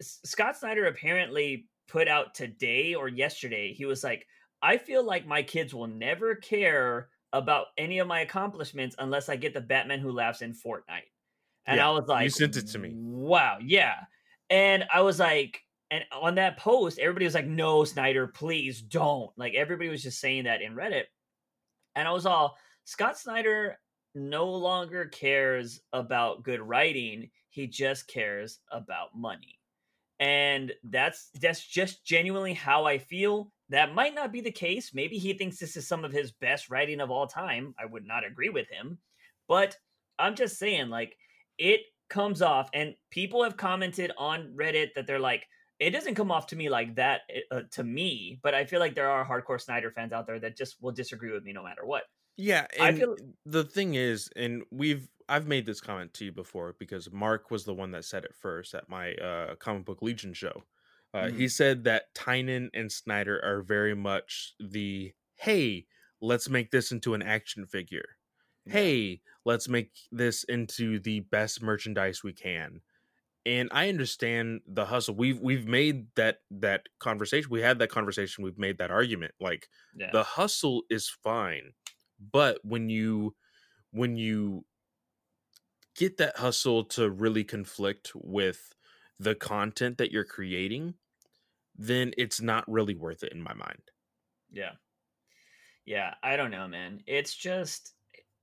S- Scott Snyder apparently put out today or yesterday, he was like, I feel like my kids will never care about any of my accomplishments unless I get the Batman Who Laughs in Fortnite. And Yeah, I was like, you sent it to me. Wow. Yeah. And I was like, and on that post, everybody was like, no, Snyder, please don't. Like, everybody was just saying that in Reddit. And I was all, Scott Snyder no longer cares about good writing. He just cares about money. And that's that's just genuinely how I feel. That might not be the case. Maybe he thinks this is some of his best writing of all time. I would not agree with him. But I'm just saying, like, it comes off, and people have commented on Reddit that they're like, it doesn't come off to me like that uh, to me, but I feel like there are hardcore Snyder fans out there that just will disagree with me no matter what. Yeah, I feel- the thing is, and we've I've made this comment to you before because Mark was the one that said it first at my uh, comic book Legion show. Uh, Mhm. He said that Tynion and Snyder are very much the hey, let's make this into an action figure. Yeah. Hey, let's make this into the best merchandise we can. And I understand the hustle. We've we've made that that conversation. We had that conversation. We've made that argument. Like Yeah. the hustle is fine but when you when you get that hustle to really conflict with the content that you're creating then it's not really worth it in my mind Yeah. Yeah, I don't know, man. It's just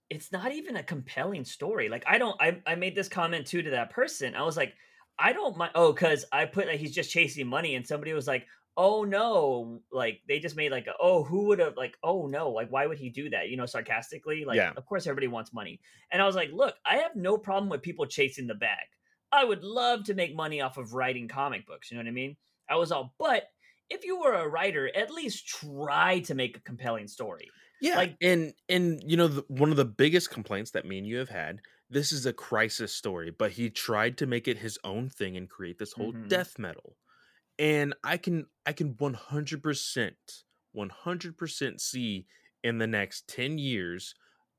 it's not even a compelling story. Like I don't I I made this comment too to that person. I was like, I don't mind oh, cuz I put like he's just chasing money and somebody was like, "Oh no." Like they just made like, a, "Oh, who would have like, oh no, like why would he do that?" You know, sarcastically. Like Yeah. of course everybody wants money. And I was like, "Look, I have no problem with people chasing the bag. I would love to make money off of writing comic books. You know what I mean? I was all, but if you were a writer, at least try to make a compelling story. Yeah, Like- and and you know the, one of the biggest complaints that me and you have had. This is a crisis story, but he tried to make it his own thing and create this whole Mhm. death metal. And I can I can one hundred percent, one hundred percent see in the next ten years,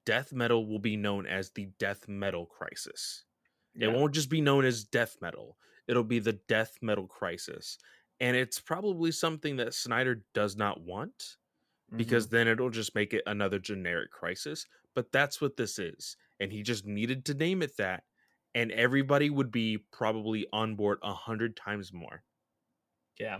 death metal will be known as the death metal crisis. Yeah. It won't just be known as death metal. It'll be the death metal crisis. And it's probably something that Snyder does not want Mhm. because then it'll just make it another generic crisis. But that's what this is. And he just needed to name it that. And everybody would be probably on board a hundred times more. Yeah.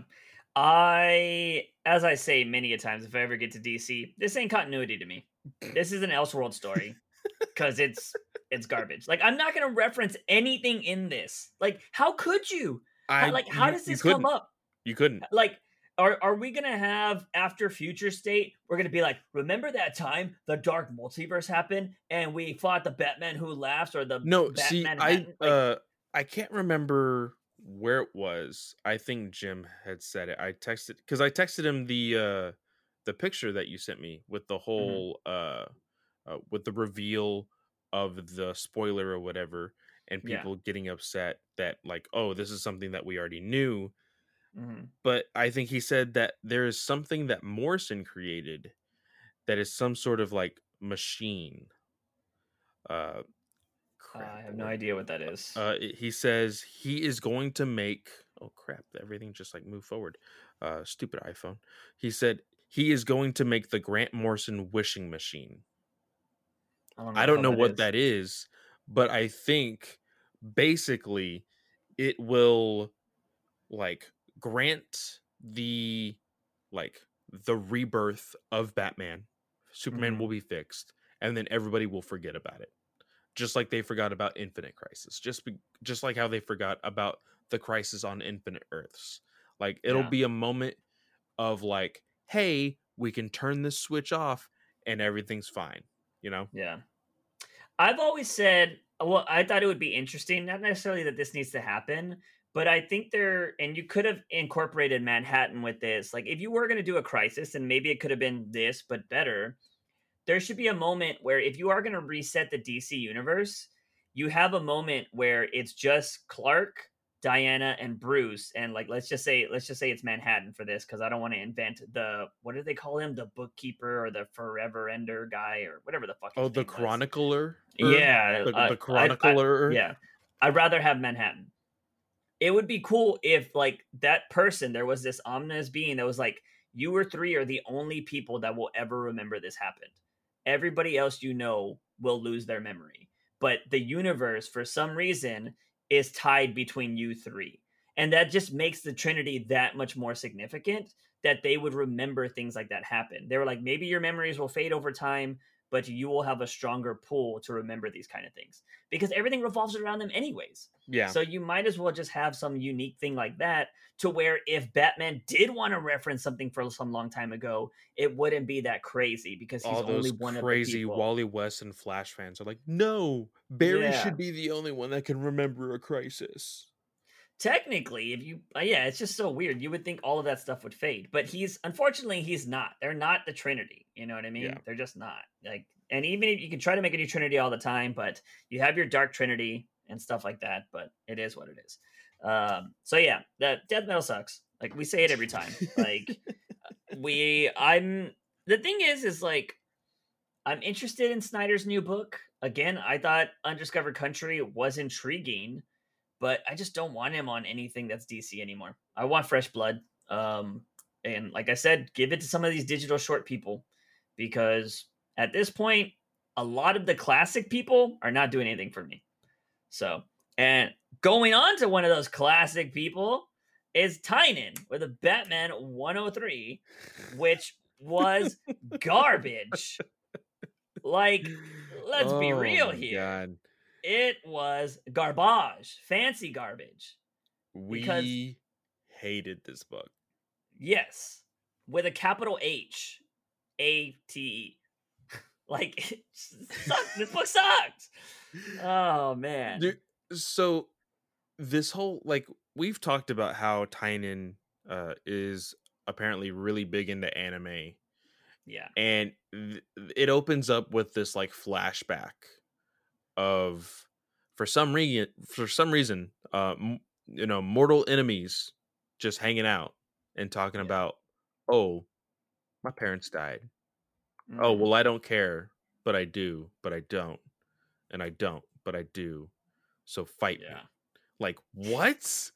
I, as I say many a times, if I ever get to DC, this ain't continuity to me. This is an Elseworld story because it's it's garbage. Like I'm not gonna reference anything in this. Like, how could you? How- like, how does this come up? You couldn't. Like, are are we gonna have after Future State? We're gonna be like, remember that time the Dark Multiverse happened and we fought the Batman Who Laughs or the No, Bat see, I Like, uh I can't remember where it was. I think Jim had said it. I texted because I texted him the uh the picture that you sent me with the whole uh, uh with the reveal of the spoiler or whatever and Yeah. people getting upset that like oh this is something that we already knew mhm. but I think he said that there is something that Morrison created that is some sort of like machine. Uh, I have no idea what that is. Uh, he says he is going to make. Oh crap! Everything just like move forward. Uh, stupid iPhone. He said he is going to make the Grant Morrison wishing machine. I don't know what is. that is, but I think basically it will like grant the like the rebirth of Batman. Superman Mhm. will be fixed and then everybody will forget about it. Just like they forgot about Infinite Crisis. Just be, just like how they forgot about the crisis on Infinite Earths. Like it'll Yeah. be a moment of like, hey, we can turn this switch off and everything's fine, you know? Yeah. I've always said, well, I thought it would be interesting, not necessarily that this needs to happen, but I think there, and you could have incorporated Manhattan with this. Like, if you were going to do a crisis, and maybe it could have been this, but better, there should be a moment where if you are going to reset the DC universe, you have a moment where it's just Clark, Diana, and Bruce, and like let's just say let's just say it's Manhattan for this because I don't want to invent the what do they call him the bookkeeper or the forever ender guy or whatever the fuck. Oh, the chronicler. Yeah, the, I- the I- I- chronicler. yeah, I'd rather have Manhattan. It would be cool if like that person there was this ominous being that was like you or three are the only people that will ever remember this happened. Everybody else you know will lose their memory. But the universe for some reason is tied between you three. And that just makes the Trinity that much more significant that they would remember things like that happen. They were like, maybe your memories will fade over time, but you will have a stronger pull to remember these kind of things because everything revolves around them anyways. Yeah. So you might as well just have some unique thing like that to where if Batman did want to reference something for some long time ago, it wouldn't be that crazy because he's All those only one crazy of the people. Wally West and Flash fans are like, no, Barry Yeah. should be the only one that can remember a crisis. Technically, if you, uh, yeah, it's just so weird. You would think all of that stuff would fade, but he's unfortunately he's not. They're not the Trinity. You know what I mean? Yeah. They're just not. Like, and even if you can try to make a new Trinity all the time, but you have your Dark Trinity and stuff like that. But it is what it is. Um, so yeah, that death metal sucks. Like we say it every time. Like we, I'm. The thing is, is like I'm interested in Snyder's new book. Again, I thought Undiscovered Country was intriguing but I just don't want him on anything that's DC anymore. I want fresh blood. Um, and like I said, give it to some of these digital short people because at this point, a lot of the classic people are not doing anything for me. So, and going on to one of those classic people is Tynion with a Batman 103, which was garbage. Like, let's be Oh real here. God. It was garbage, fancy garbage. We Because- hated this book. Yes, with a capital H, A T E. Like it sucked. this book sucked. Oh man. Dude, so this whole like we've talked about how Tynion uh is apparently really big into anime Yeah. and th- it opens up with this like flashback of for some reason for some reason uh m- you know mortal enemies just hanging out and talking Yeah. about oh my parents died oh Mhm. well i don't care but i do but i don't and i don't but i do so fight me like what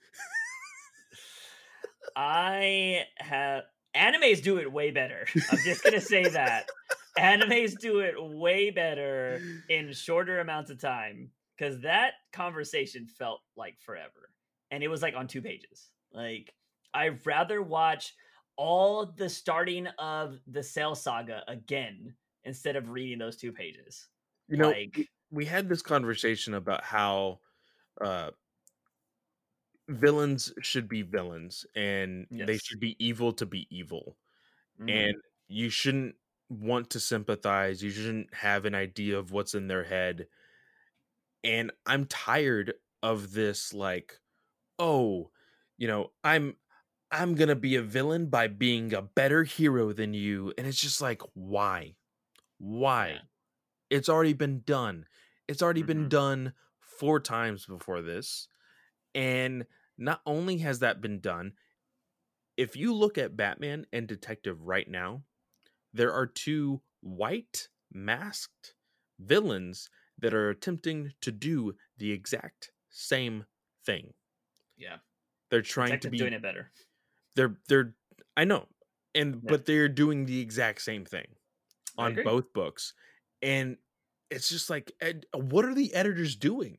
I have animes do it way better. I'm just gonna say that animes do it way better in shorter amounts of time because that conversation felt like forever, and it was like on two pages. Like I'd rather watch all the starting of the Cell Saga again instead of reading those two pages. you know like we, had this conversation about how uh villains should be villains and they should be evil to be evil mhm, and you shouldn't want to sympathize you shouldn't have an idea of what's in their head. And i'm tired of this like oh you know i'm i'm gonna be a villain by being a better hero than you. And it's just like why? Why? Yeah. it's already been done. It's already been Mhm. done four times before this. And not only has that been done if you look at batman and detective right now there are two white masked villains that are attempting to do the exact same thing yeah, they're trying to be doing it better. they're they're i know and Yeah. but they're doing the exact same thing on both books and it's just like ed, what are the editors doing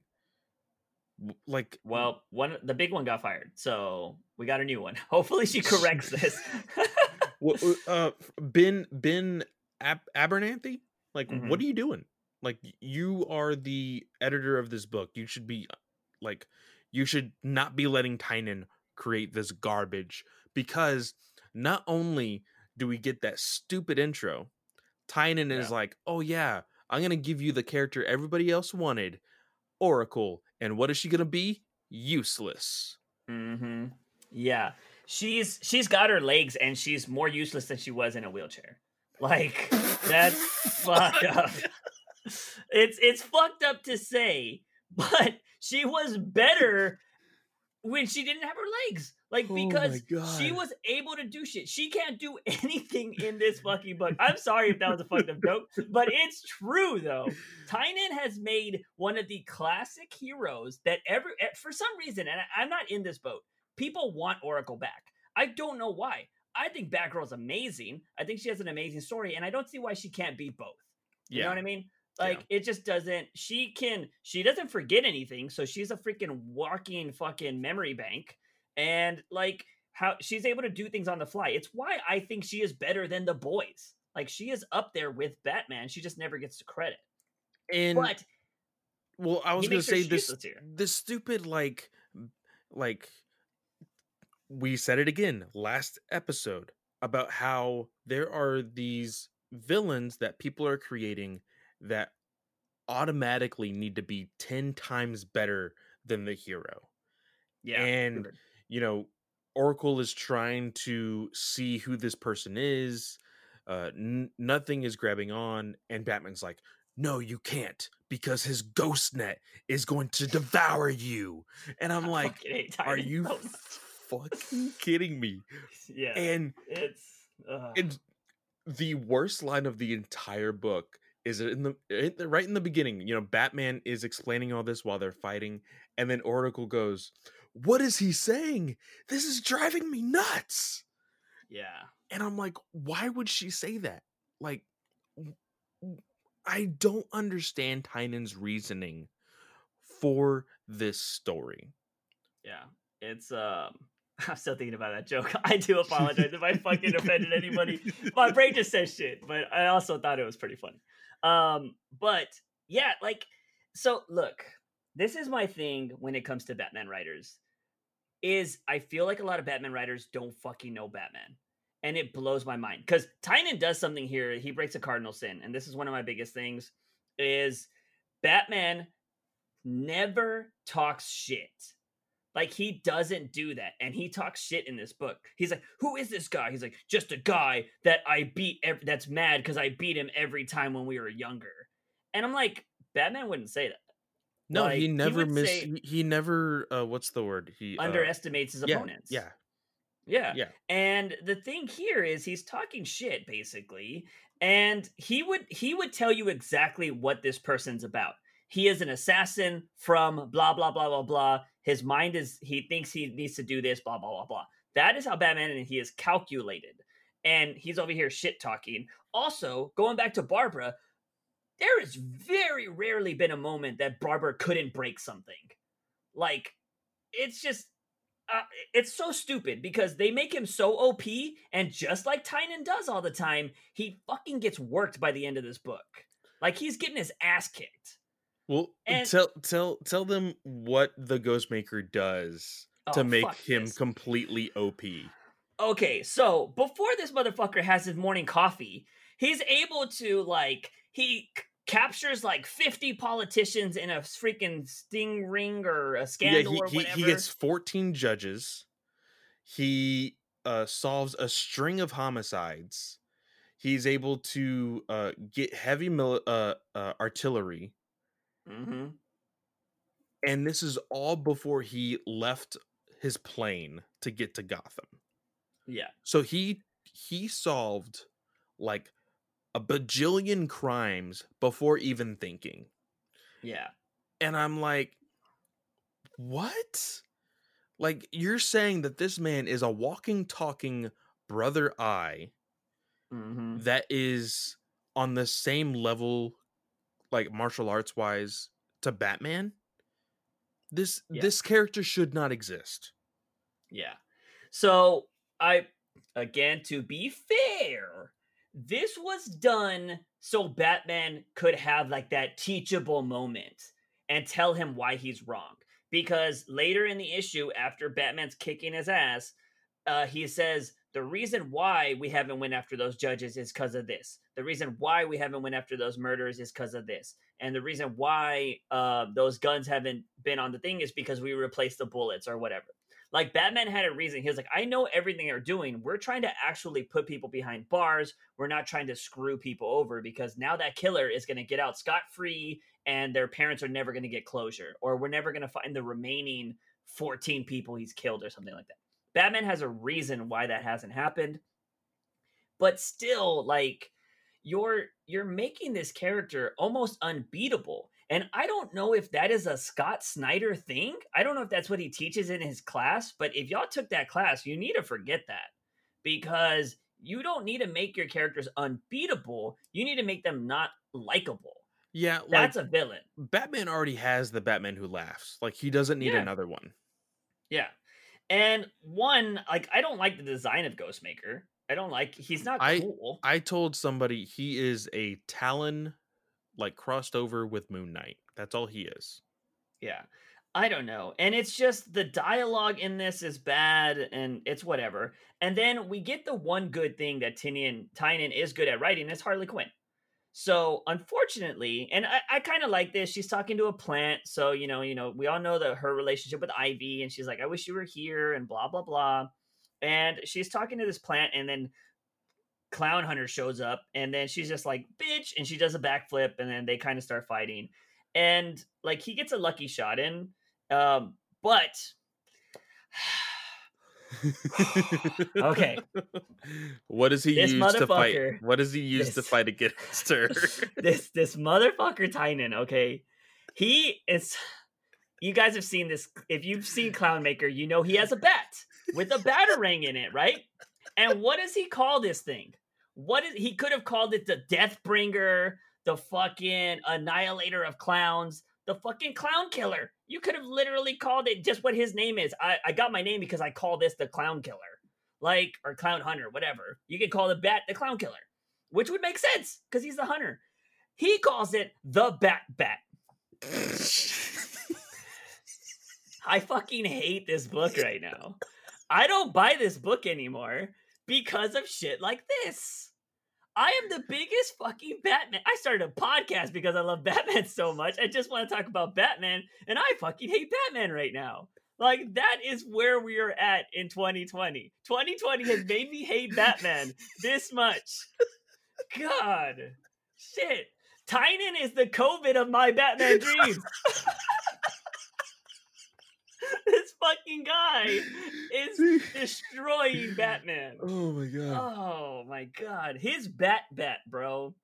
like Well, one the big one got fired, so we got a new one. Hopefully, she corrects this. wha- uh ben ben Ab- abernathy? Like Mhm. what are you doing? Like you are the editor of this book. You should be uh, like you should not be letting tynion create this garbage because not only do we get that stupid intro tynion is like oh yeah i'm gonna give you the character everybody else wanted oracle and what is she gonna be? Useless. Mm-hmm. Yeah, she's she's got her legs, and she's more useless than she was in a wheelchair. Like that's fucked up. It's it's fucked up to say, but she was better when she didn't have her legs. Like Oh because she was able to do shit. She can't do anything in this fucking book. I'm sorry if that was a fucked up joke, but it's true though. Tynion has made one of the classic heroes that every eh, for some reason, and I, I'm not in this boat. People want Oracle back. I don't know why. I think Batgirl's amazing. I think she has an amazing story, and I don't see why she can't be both. You know what I mean? Yeah. Like it just doesn't. She can. She doesn't forget anything, so she's a freaking walking fucking memory bank, and like how she's able to do things on the fly. It's why I think she is better than the boys. Like she is up there with Batman. She just never gets the credit. and But Well, I was gonna say this this stupid like like we said it again last episode about how there are these villains that people are creating that automatically need to be 10 times better than the hero. yeah, and stupid. you know, Oracle is trying to see who this person is. Uh, n- nothing is grabbing on, and Batman's like, "No, you can't, because his ghost net is going to devour you." And I'm like, "Are you. Fucking kidding me?" yeah, And it's ugh. and the worst line of the entire book is in the, in the right in the beginning. You know, Batman is explaining all this while they're fighting, and then Oracle goes, "What is he saying? This is driving me nuts." yeah. And I'm like, why would she say that? Like, I don't understand Tynion's reasoning for this story. Yeah, it's um. I'm still thinking about that joke. I do apologize if I fucking offended anybody. My brain just says shit, but I also thought it was pretty funny. Um, but yeah, like, so look, this is my thing when it comes to Batman writers. Is I feel like a lot of Batman writers don't fucking know Batman, and it blows my mind because Tynion does something here. He breaks a cardinal sin, and this is one of my biggest things. Is Batman never talks shit Like he doesn't do that, and he talks shit in this book. He's like, "Who is this guy?" He's like, "Just a guy that I beat. Ev- that's mad because I beat him every time when we were younger." And I'm like, Batman wouldn't say that. No, Like, he he never would miss. he, he never. Uh, what's the word? He uh, Underestimates his yeah, opponents. Yeah, yeah, yeah. And the thing here is he's talking shit basically, and he would he would tell you exactly what this person's about. He is an assassin from blah blah blah blah blah. His mind is he thinks he needs to do this blah blah blah blah. That is how Batman and he is calculated. And he's over here shit talking. Also, going back to Barbara, there has very rarely been a moment that Barbara couldn't break something. Like it's just uh, it's so stupid because they make him so OP, and just like Tynion does all the time, he fucking gets worked by the end of this book. Like he's getting his ass kicked. Well, And- tell tell tell them what the Ghostmaker does to Oh, make him this. completely OP. Okay, so before this motherfucker has his morning coffee, he's able to like he c- captures like 50 politicians in a freaking sting ring or a scandal yeah, or he, he, whatever. he gets 14 judges. He uh, solves a string of homicides. He's able to uh, get heavy mil- uh, uh, artillery, hmm and this is all before he left his plane to get to Gotham. Yeah. So he he solved like a bajillion crimes before even thinking. Yeah. And I'm like, what? Like, you're saying that this man is a walking, talking brother eye hmm that is on the same level, like martial arts wise, to Batman? This Yeah. this character should not exist. Yeah. So I again to be fair, this was done so Batman could have like that teachable moment and tell him why he's wrong. Because later in the issue, after Batman's kicking his ass, uh, he says the reason why we haven't went after those judges is because of this. The reason why we haven't went after those murders is because of this. And the reason why uh, those guns haven't been on the thing is because we replaced the bullets or whatever. Like Batman had a reason. He was like, I know everything they're doing. We're trying to actually put people behind bars. We're not trying to screw people over because now that killer is going to get out scot free and their parents are never going to get closure or we're never going to find the remaining 14 people he's killed or something like that. Batman has a reason why that hasn't happened. But still like you're you're making this character almost unbeatable. And I don't know if that is a Scott Snyder thing. I don't know if that's what he teaches in his class, but if y'all took that class, you need to forget that because you don't need to make your characters unbeatable. You need to make them not likable. Yeah, like That's a villain. Batman already has the Batman who laughs. Like he doesn't need Yeah. another one. Yeah. And one, like, I don't like the design of Ghostmaker. I don't like, he's not I- cool. I told somebody he is a Talon like crossed over with Moon Knight. That's all he is. Yeah. I don't know. And it's just the dialogue in this is bad and it's whatever. And then we get the one good thing that Tinian Tynion is good at writing is Harley Quinn. So unfortunately, and I, I kind of like this. She's talking to a plant. So, you know, you know, we all know that her relationship with Ivy, and she's like, I wish you were here, and blah, blah, blah. And she's talking to this plant, and then Clown Hunter shows up, and then she's just like, bitch, and she does a backflip, and then they kind of start fighting. And like he gets a lucky shot in, um, but Okay. what does he This use to fight? What does he use to fight against her? this this motherfucker Tynion, okay, he is. You guys have seen this. If you've seen Clownmaker, you know he has a bat with a batarang in it, right? And what does he call this thing? What is he could have called it the Deathbringer, the fucking Annihilator of Clowns, the fucking Clown Killer. You could have literally called it just what his name is. I, I got my name because I call this the Clown Killer, like or Clown Hunter, whatever. You could call the bat the Clown Killer, which would make sense because he's the hunter. He calls it the Bat Bat. I fucking hate this book right now. I don't buy this book anymore because of shit like this. I am the biggest fucking Batman. I started a podcast because I love Batman so much. I just want to talk about Batman, and I fucking hate Batman right now. Like that is where we are at in 2020. 2020 has made me hate Batman this much. God, shit. Tynion is the COVID of my Batman dreams. this fucking guy is destroying Batman. Oh my god. Oh my god. His bat bat, bro.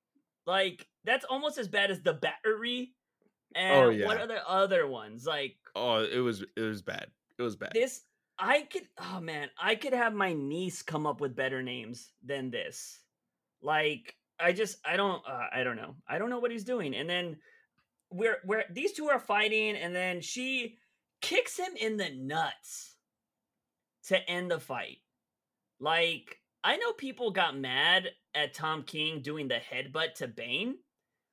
Like, that's almost as bad as the battery. And Oh, what are the other ones? Like Oh, it was it was bad. It was bad. this I could oh man, I could have my niece come up with better names than this. Like I just I don't uh, I don't know. I don't know what he's doing. And then we're we're these two are fighting and then she kicks him in the nuts to end the fight. Like I know people got mad at Tom King doing the headbutt to Bane,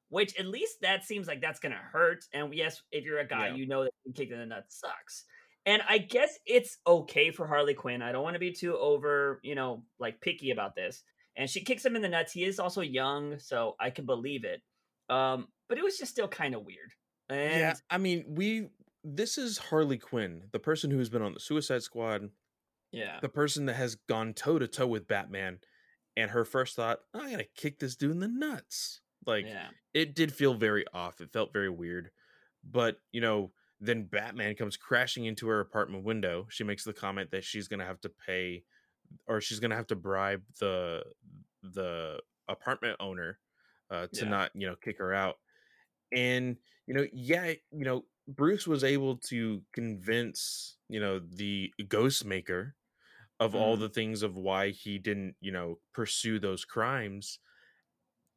which at least that seems like that's gonna hurt. And yes, if you're a guy, Yeah. you know that being kicked in the nuts sucks. And I guess it's okay for Harley Quinn. I don't want to be too over, you know, like picky about this. And she kicks him in the nuts. He is also young, so I can believe it. Um, but it was just still kind of weird. And yeah, I mean, we this is Harley Quinn, the person who's been on the Suicide Squad, yeah, the person that has gone toe to toe with Batman, and her first thought, "I'm gonna kick this dude in the nuts." Like yeah, it did feel very off. It felt very weird. But, you know, then Batman comes crashing into her apartment window. She makes the comment that she's going to have to pay or she's going to have to bribe the the apartment owner uh, to Yeah. not, you know, kick her out. And, you know, yeah, you know, Bruce was able to convince, you know, the ghost maker of all Mhm. the things of why he didn't, you know, pursue those crimes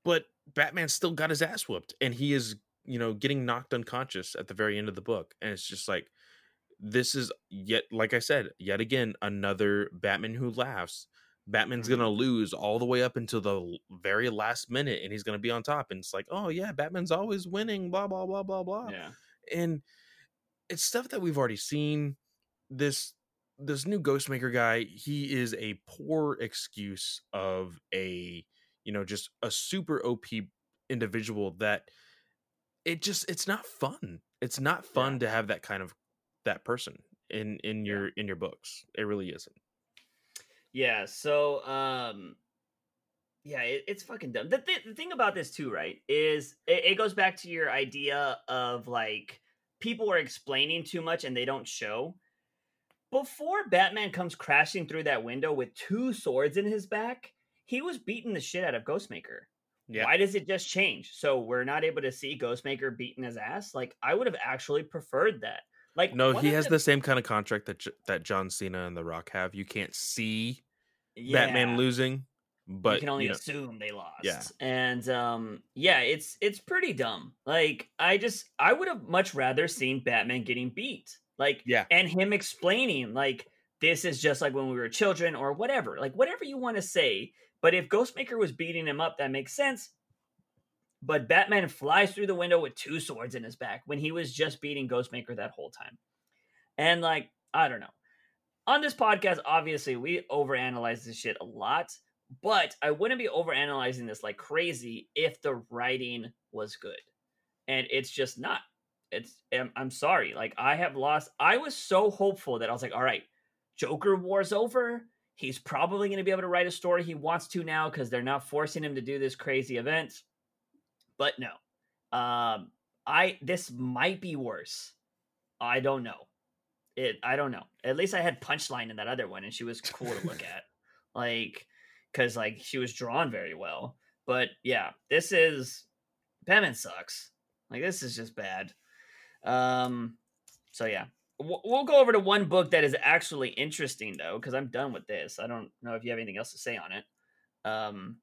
but Batman still got his ass whooped and he is, you know, getting knocked unconscious at the very end of the book. And it's just like this is yet like I said, yet again another Batman who laughs. Batman's Mhm. going to lose all the way up until the very last minute and he's going to be on top and it's like, "Oh yeah, Batman's always winning, blah blah blah blah blah." yeah, and it's stuff that we've already seen this this new ghostmaker guy he is a poor excuse of a you know just a super op individual that it just it's not fun it's not fun Yeah. to have that kind of that person in in Yeah. your in your books it really isn't yeah. So, um, yeah, it, it's fucking dumb. The, th- the thing about this too, right, is it, it goes back to your idea of like people are explaining too much and they don't show. Before Batman comes crashing through that window with two swords in his back, he was beating the shit out of Ghostmaker. yeah Why does it just change? So we're not able to see Ghostmaker beating his ass? Like I would have actually preferred that. Like no he has the same kind of contract that J- that john cena and the rock have you can't see batman losing but you can only you know, assume they lost. Yeah. And um yeah, it's it's pretty dumb. Like I just I would have much rather seen Batman getting beat. Like yeah and him explaining like this is just like when we were children or whatever. Like whatever you want to say. But if Ghostmaker was beating him up, that makes sense. But Batman flies through the window with two swords in his back when he was just beating Ghostmaker that whole time. And like, I don't know. On this podcast, obviously, we overanalyze this shit a lot, but I wouldn't be overanalyzing this like crazy if the writing was good. And it's just not. It's I'm, I'm sorry. Like I have lost I was so hopeful that I was like, all right, Joker War's over. He's probably going to be able to write a story he wants to now because they're not forcing him to do this crazy event. But no, um, I this might be worse. I don't know. It I don't know. At least I had Punchline in that other one, and she was cool to look at, like because like she was drawn very well. But yeah, this is Batman sucks. Like this is just bad. Um, so yeah, W- we'll go over to one book that is actually interesting though, because I'm done with this. I don't know if you have anything else to say on it. Um,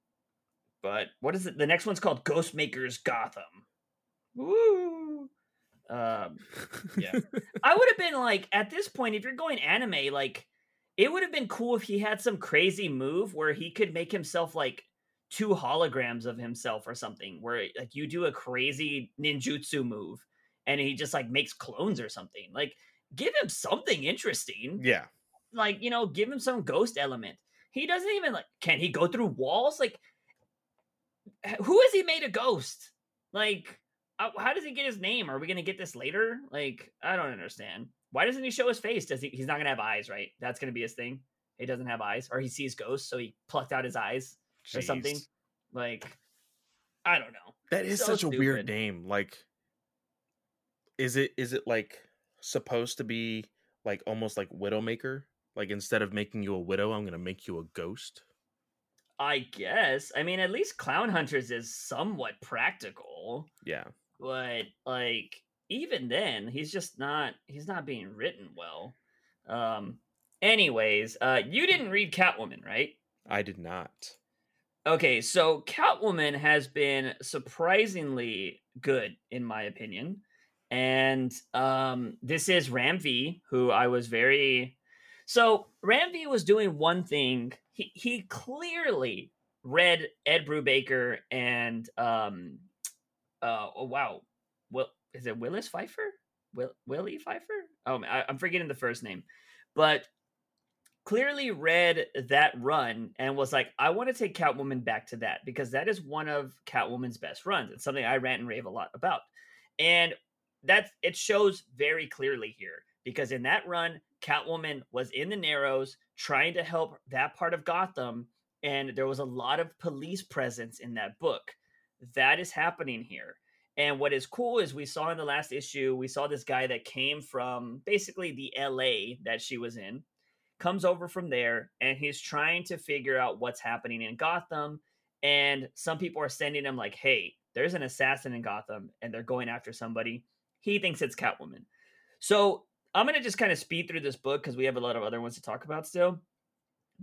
but what is it? The next one's called Ghostmakers Gotham. Woo! Um, yeah. I would have been like, at this point, if you're going anime, like, it would have been cool if he had some crazy move where he could make himself like two holograms of himself or something, where like you do a crazy ninjutsu move and he just like makes clones or something. Like, give him something interesting. yeah Like, you know, give him some ghost element. He doesn't even like, can he go through walls? Like, who has he made a ghost? Like, uh, how does he get his name? Are we gonna get this later? Like, I don't understand. Why doesn't he show his face? Does he? He's not gonna have eyes, right? That's gonna be his thing. He doesn't have eyes, or he sees ghosts, so he plucked out his eyes or something. Like, I don't know. That is So such a weird name. Like, is it is it like supposed to be like almost like Widowmaker? Like instead of making you a widow, I'm gonna make you a ghost. I guess. I mean, at least Clown Hunters is somewhat practical, Yeah, but like even then, he's just not. He's not being written well. Um. Anyways, uh, you didn't read Catwoman, right? I did not. Okay, so Catwoman has been surprisingly good in my opinion. And um this is Ram V, who I was very so Ram V was doing one thing. He he clearly read Ed Brubaker and um uh oh wow. Well is it Willis Pfeifer? Will Willie Pfeifer? Oh I, I'm forgetting the first name. But clearly read that run and was like, I want to take Catwoman back to that because that is one of Catwoman's best runs. It's something I rant and rave a lot about. And that's it shows very clearly here because in that run, Catwoman was in the Narrows trying to help that part of Gotham, and there was a lot of police presence in that book. That is happening here. And what is cool is we saw in the last issue, we saw this guy that came from basically the LA that she was in, comes over from there, and he's trying to figure out what's happening in Gotham. And some people are sending him, like, hey, there's an assassin in Gotham, and they're going after somebody. He thinks it's Catwoman. So I'm going to just kind of speed through this book because we have a lot of other ones to talk about still.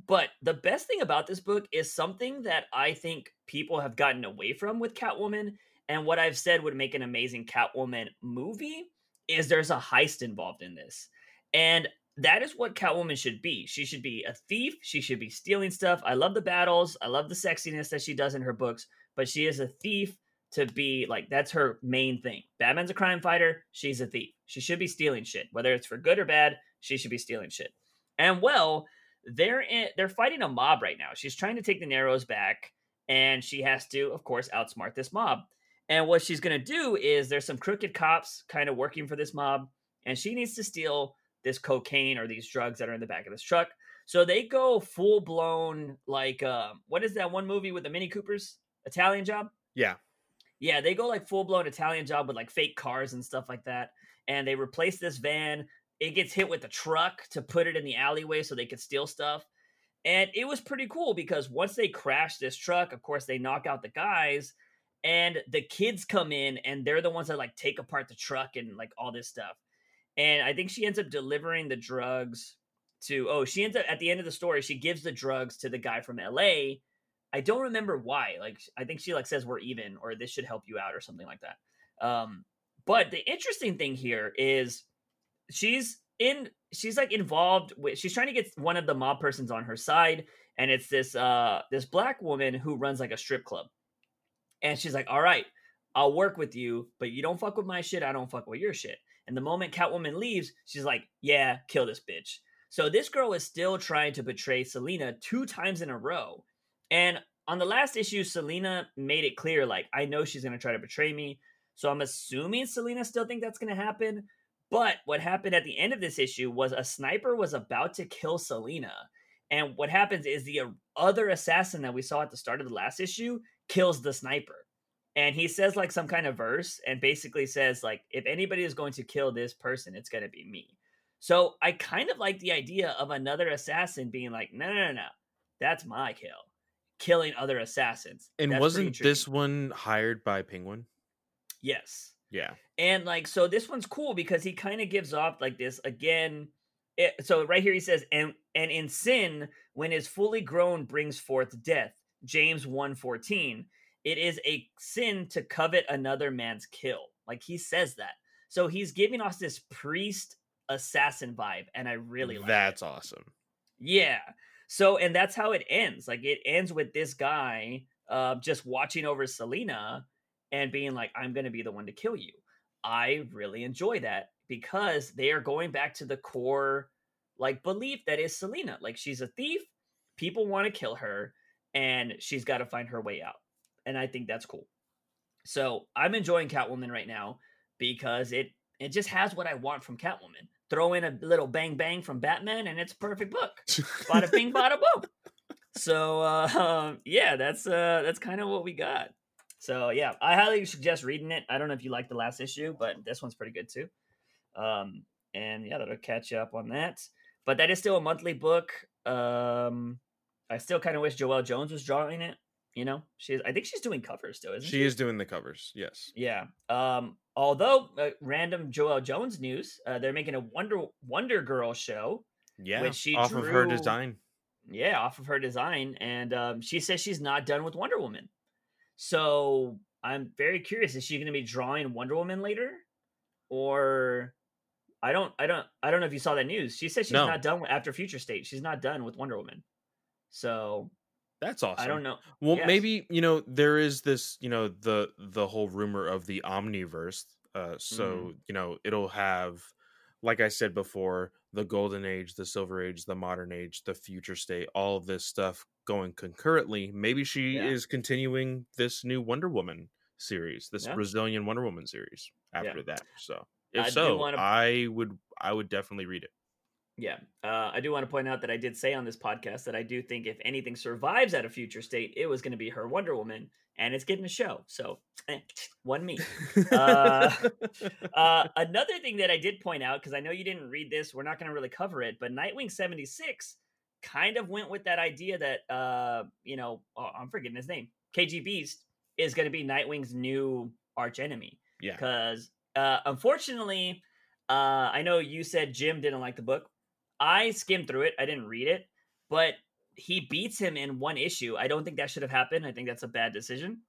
But the best thing about this book is something that I think people have gotten away from with Catwoman and what I've said would make an amazing Catwoman movie is there's a heist involved in this. And that is what Catwoman should be. She should be a thief. She should be stealing stuff. I love the battles. I love the sexiness that she does in her books, but she is a thief to be like that's her main thing. Batman's a crime fighter. She's a thief. She should be stealing shit, whether it's for good or bad. She should be stealing shit. And well, they're in, they're fighting a mob right now. She's trying to take the Narrows back, and she has to, of course, outsmart this mob. And what she's gonna do is there's some crooked cops kind of working for this mob, and she needs to steal this cocaine or these drugs that are in the back of this truck. So they go full blown like uh, what is that one movie with the Mini Coopers? Italian Job. Yeah, Yeah, they go like full blown Italian job with like fake cars and stuff like that. And they replace this van. It gets hit with a truck to put it in the alleyway so they could steal stuff. And it was pretty cool because once they crash this truck, of course, they knock out the guys and the kids come in and they're the ones that like take apart the truck and like all this stuff. And I think she ends up delivering the drugs to, oh, she ends up at the end of the story, she gives the drugs to the guy from LA I don't remember why. Like I think she like says we're even or this should help you out or something like that. Um but the interesting thing here is she's in she's like involved with she's trying to get one of the mob persons on her side and it's this uh this black woman who runs like a strip club. And she's like, "All right, I'll work with you, but you don't fuck with my shit, I don't fuck with your shit." And the moment Catwoman leaves, she's like, "Yeah, kill this bitch." So this girl is still trying to betray Selina two times in a row. And on the last issue, Selina made it clear, like, I know she's going to try to betray me. So I'm assuming Selina still think that's going to happen. But what happened at the end of this issue was a sniper was about to kill Selina. And what happens is the other assassin that we saw at the start of the last issue kills the sniper. And he says like some kind of verse and basically says like if anybody is going to kill this person, it's going to be me. So I kind of like the idea of another assassin being like, no, no, no, no, that's my kill killing other assassins. and That's wasn't this one hired by Penguin? Yes. Yeah, And like, so this one's cool because he kind of gives off like this again. It, so right here he says, and and in sin, when is fully grown brings forth death. James 1:14. It is a sin to covet another man's kill. Like he says that. So he's giving us this priest assassin vibe, and I really like it. that's awesome. Yeah. So, and that's how it ends. Like, it ends with this guy uh, just watching over Selina and being like, I'm going to be the one to kill you. I really enjoy that because they are going back to the core, like, belief that is Selina. Like, she's a thief. People want to kill her, and she's got to find her way out. And I think that's cool. So I'm enjoying Catwoman right now because it it just has what I want from Catwoman. Throw in a little bang bang from Batman, and it's a perfect book. bada bing, bada boom. So uh, yeah, that's uh, that's kind of what we got. So yeah, I highly suggest reading it. I don't know if you like the last issue, but this one's pretty good too. Um, and yeah, that'll catch you up on that. But that is still a monthly book. Um, I still kind of wish Joelle Jones was drawing it. You know, she's. I think she's doing covers still, isn't she? She is doing the covers. Yes. Yeah. Um. Although uh, random Joelle Jones news, uh, they're making a Wonder Wonder Girl show. Yeah. Which she off of her design. Yeah, off of her design, and um, she says she's not done with Wonder Woman. So I'm very curious: is she going to be drawing Wonder Woman later, or I don't, I don't, I don't know if you saw that news. She said she's No. not done with, after Future State. She's not done with Wonder Woman. So That's awesome. I don't know. Well, Yes. maybe you know there is this, you know, the the whole rumor of the omniverse. Uh, so Mm-hmm. you know it'll have, like I said before, the golden age, the silver age, the modern age, the future state, all of this stuff going concurrently. Maybe she Yeah. is continuing this new Wonder Woman series, this Yeah. Brazilian Wonder Woman series after that. So if I so, wanna- I would I would definitely read it. Yeah, uh, I do want to point out that I did say on this podcast that I do think if anything survives at a future state, it was going to be her Wonder Woman, and it's getting a show. So, eh, one me. Uh, uh, another thing that I did point out because I know you didn't read this, we're not going to really cover it, but Nightwing seventy six kind of went with that idea that uh, you know, oh, I'm forgetting his name, KG Beast is going to be Nightwing's new arch enemy yeah. because uh, unfortunately, uh, I know you said Jim didn't like the book. I skimmed through it. I didn't read it, but he beats him in one issue. I don't think that should have happened. I think that's a bad decision.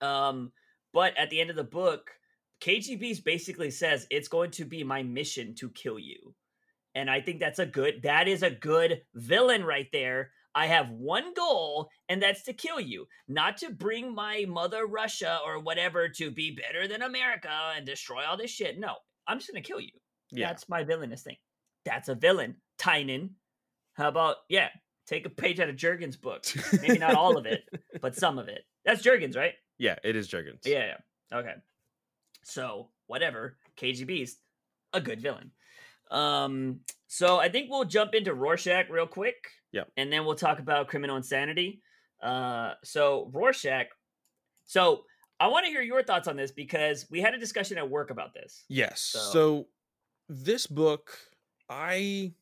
Um, but at the end of the book, KGB's basically says it's going to be my mission to kill you. And I think that's a good that is a good villain right there. I have one goal, and that's to kill you, not to bring my mother Russia or whatever to be better than America and destroy all this shit. No, I'm just gonna kill you. Yeah. That's my villainous thing. That's a villain. Tynion. How about yeah? Take a page out of Jurgen's book. Maybe not all of it, but some of it. That's Jurgens, right? Yeah, it is Jurgens. Yeah, yeah. Okay. So whatever. KG Beast, a good villain. Um, so I think we'll jump into Rorschach real quick. Yeah. And then we'll talk about criminal insanity. Uh, so Rorschach. So I want to hear your thoughts on this because we had a discussion at work about this. Yes. So- So, this book, I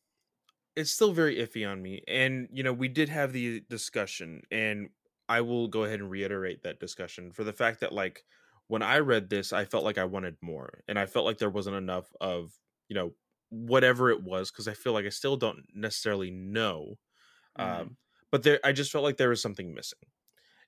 it's still very iffy on me. And you know, we did have the discussion and I will go ahead and reiterate that discussion for the fact that like when I read this, I felt like I wanted more and I felt like there wasn't enough of, you know, whatever it was because I feel like I still don't necessarily know. Mhm. Um but there I just felt like there was something missing.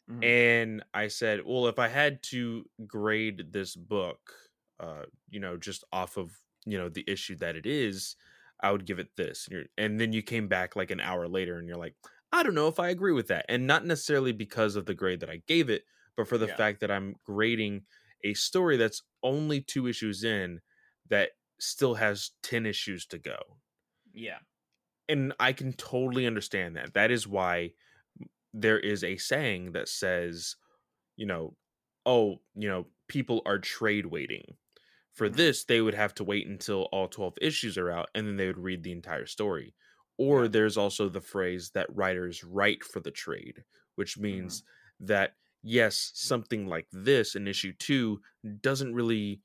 Mhm. And I said, well, if I had to grade this book, uh, you know, just off of, you know, the issue that it is, I would give it this. And, you're, and then you came back like an hour later and you're like, I don't know if I agree with that. And not necessarily because of the grade that I gave it, but for the Yeah. fact that I'm grading a story that's only two issues in that still has 10 issues to go yeah. and I can totally understand that. That is why there is a saying that says, you know, oh, you know, people are trade waiting. For this, they would have to wait until all 12 issues are out and then they would read the entire story. Or there's also the phrase that writers write for the trade, which means that yes, something like this in issue 2 doesn't really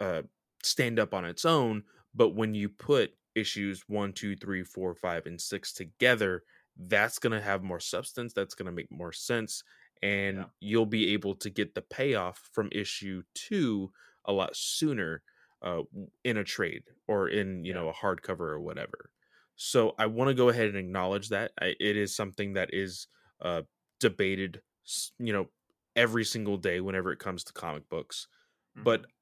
uh stand up on its own, but when you put issues one, two, three, four, five, and six together, that's going to have more substance. That's going to make more sense. And Yeah. you'll be able to get the payoff from issue two a lot sooner uh, in a trade or in, you Yeah. know, a hardcover or whatever. So I want to go ahead and acknowledge that. I, it is something that is uh, debated, you know, every single day whenever it comes to comic books. But Mhm.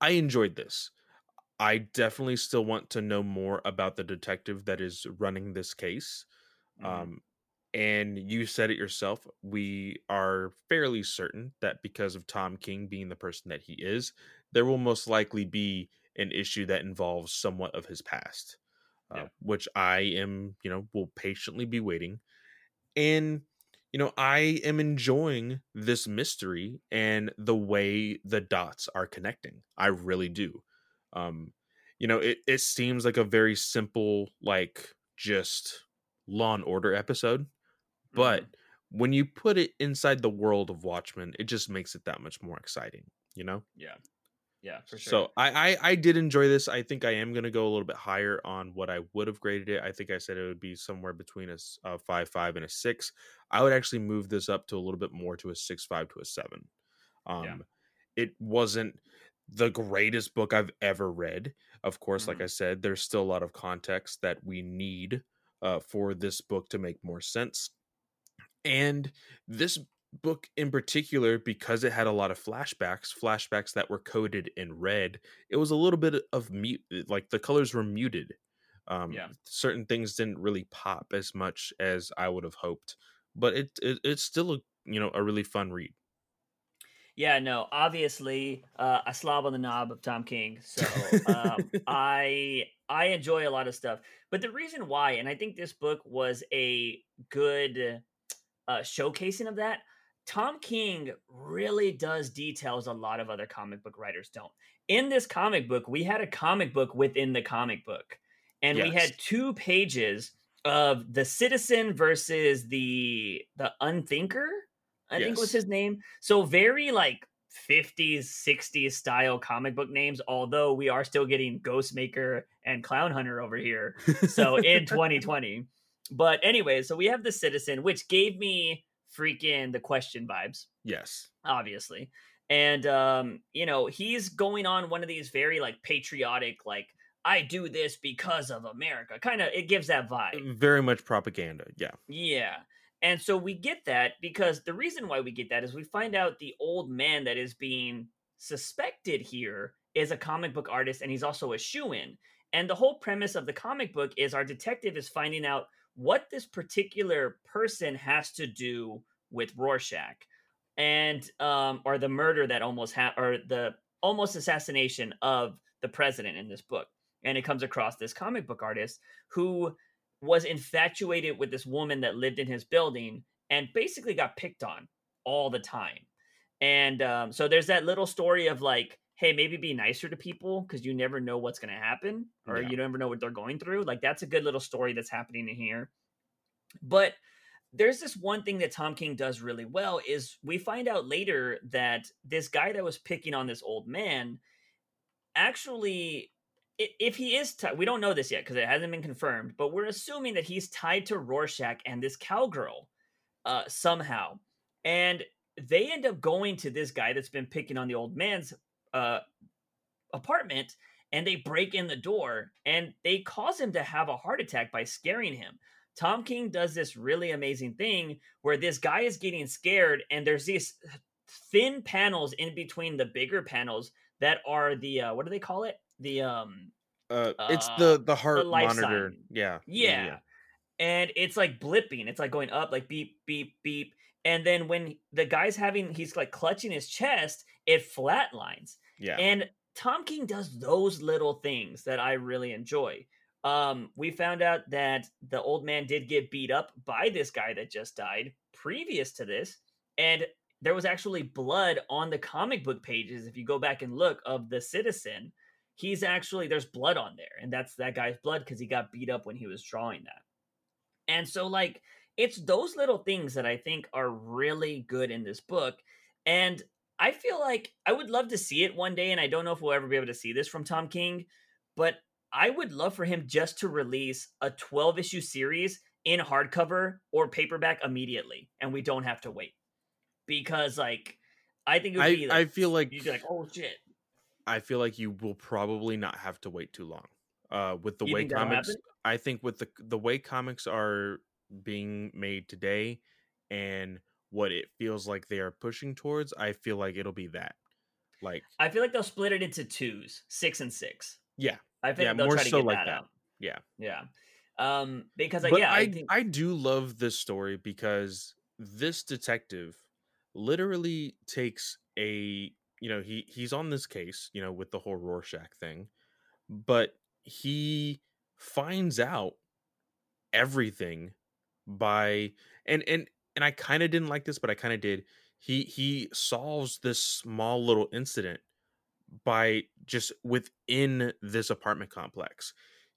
I enjoyed this. I definitely still want to know more about the detective that is running this case. Mhm. Um, and you said it yourself. We are fairly certain that because of Tom King being the person that he is, there will most likely be an issue that involves somewhat of his past, uh, Yeah. which I am, you know, will patiently be waiting. And you know, I am enjoying this mystery and the way the dots are connecting. I really do. Um, you know, it, it seems like a very simple, like just law and order episode, but mm-hmm. when you put it inside the world of Watchmen, it just makes it that much more exciting, you know? Yeah. Yeah, for sure. So I, I I did enjoy this. I think I am gonna go a little bit higher on what I would have graded it. I think I said it would be somewhere between a, a five five and a six. I would actually move this up to a little bit more to a six five to a seven. Um, yeah. it wasn't the greatest book I've ever read. Of course, mm-hmm. like I said, there's still a lot of context that we need uh, for this book to make more sense. And this book in particular, because it had a lot of flashbacks, flashbacks that were coded in red, it was a little bit of mute, like the colors were muted. Um, yeah. Certain things didn't really pop as much as I would have hoped, but it, it it's still a you know a really fun read. Yeah, no, obviously uh, a slob on the knob of Tom King. So um, I I enjoy a lot of stuff, but the reason why, and I think this book was a good uh, showcasing of that. Tom King really does details a lot of other comic book writers don't. In this comic book, we had a comic book within the comic book, and yes. we had two pages of the citizen versus the the unthinker. I yes. think was his name. So very like 50s, 60s style comic book names, although we are still getting Ghostmaker and Clown Hunter over here. So in 2020. But anyway, so we have the citizen, which gave me freaking the question vibes. Yes. Obviously. And um, you know, he's going on one of these very like patriotic, like, I do this because of America. Kind of it gives that vibe. Very much propaganda. Yeah. Yeah. And so we get that because the reason why we get that is we find out the old man that is being suspected here is a comic book artist and he's also a shoe in. And the whole premise of the comic book is our detective is finding out what this particular person has to do with Rorschach and um or the murder that almost ha- or the almost assassination of the president in this book. And it comes across this comic book artist who was infatuated with this woman that lived in his building and basically got picked on all the time. And um, so there's that little story of like hey maybe be nicer to people because you never know what's going to happen or yeah. you never know what they're going through like that's a good little story that's happening in here but there's this one thing that tom king does really well is we find out later that this guy that was picking on this old man actually if he is tied, we don't know this yet because it hasn't been confirmed, but we're assuming that he's tied to Rorschach and this cowgirl uh, somehow. And they end up going to this guy that's been picking on the old man's uh, apartment and they break in the door and they cause him to have a heart attack by scaring him. Tom King does this really amazing thing where this guy is getting scared and there's these thin panels in between the bigger panels that are the uh, what do they call it? The um uh it's uh, the the heart the monitor. Yeah. yeah. Yeah. And it's like blipping. It's like going up like beep beep beep and then when the guy's having he's like clutching his chest, it flatlines. Yeah. And Tom King does those little things that I really enjoy. Um, we found out that the old man did get beat up by this guy that just died previous to this. And there was actually blood on the comic book pages. If you go back and look of the citizen, he's actually, there's blood on there. And that's that guy's blood because he got beat up when he was drawing that. And so, like, it's those little things that I think are really good in this book. And I feel like I would love to see it one day, and I don't know if we'll ever be able to see this from Tom King, but I would love for him just to release a 12 issue series in hardcover or paperback immediately, and we don't have to wait. Because, like, I think it would I, be like, I feel like you'd be like, oh shit. I feel like you will probably not have to wait too long. Uh, with the you way comics, I think with the the way comics are being made today, and what it feels like they are pushing towards, I feel like it'll be that. Like I feel like they'll split it into twos, six and six. Yeah. I think yeah, they'll more try to so get like that, that. out. Yeah. Yeah. Um, because like, but yeah, I I, think... I do love this story because this detective literally takes a you know he he's on this case you know with the whole Rorschach thing, but he finds out everything by and and and I kind of didn't like this, but I kind of did. He he solves this small little incident by just within this apartment complex.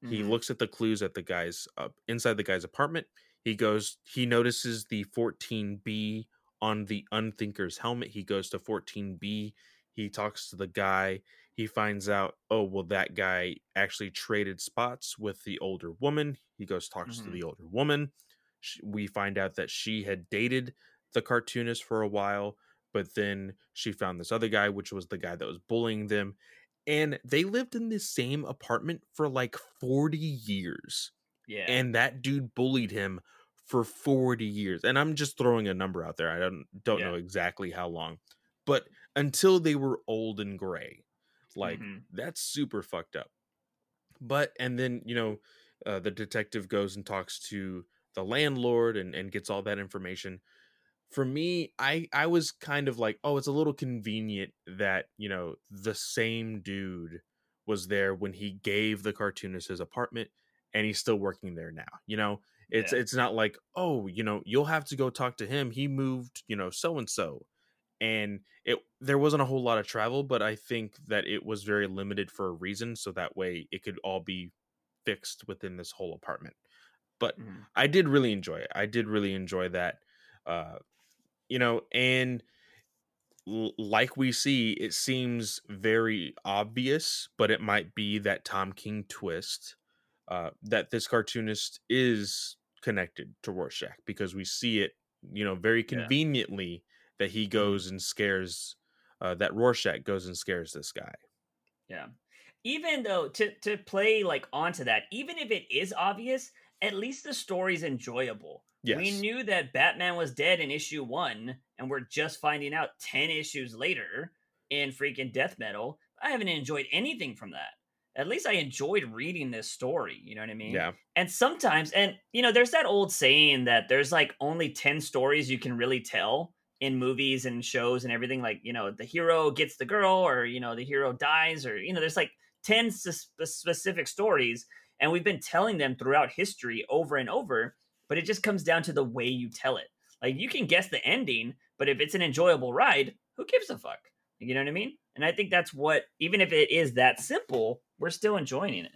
He Mhm. looks at the clues at the guy's uh, inside the guy's apartment. He goes. He notices the 14B on the unthinker's helmet. He goes to 14B. He talks to the guy. He finds out, oh well, that guy actually traded spots with the older woman. He goes talks to Mhm. the older woman. Sh- We find out that she had dated the cartoonist for a while, but then she found this other guy, which was the guy that was bullying them, and they lived in the same apartment for like 40 years Yeah. and that dude bullied him for 40 years and i'm just throwing a number out there i don't don't know exactly how long but until they were old and gray like Mhm. that's super fucked up but and then you know uh, the detective goes and talks to the landlord and and gets all that information. For me i i was kind of like oh it's a little convenient that you know the same dude was there when he gave the cartoonist his apartment and he's still working there now. You know? It's Yeah. it's not like oh you know you'll have to go talk to him. He moved you know so and so and it there wasn't a whole lot of travel but i think that it was very limited for a reason so that way it could all be fixed within this whole apartment but Mhm. I did really enjoy it. I did really enjoy that. Uh, you know, and l- like we see, it seems very obvious, but it might be that Tom King twist uh, that this cartoonist is connected to Rorschach because we see it, you know, very Yeah. conveniently that he goes and scares, uh, that Rorschach goes and scares this guy. Yeah. Even though to to play like onto that, even if it is obvious, at least the story's enjoyable. Yes. We knew that Batman was dead in issue one, and we're just finding out ten issues later in freaking Death Metal. I haven't enjoyed anything from that. At least I enjoyed reading this story. You know what I mean? Yeah. And sometimes, and you know, there's that old saying that there's like only 10 stories you can really tell in movies and shows and everything. Like, you know, the hero gets the girl, or, you know, the hero dies, or, you know, there's like 10 s- specific stories. And we've been telling them throughout history over and over, but it just comes down to the way you tell it. Like, you can guess the ending, but if it's an enjoyable ride, who gives a fuck? You know what I mean? And I think that's what, even if it is that simple, we're still enjoying it.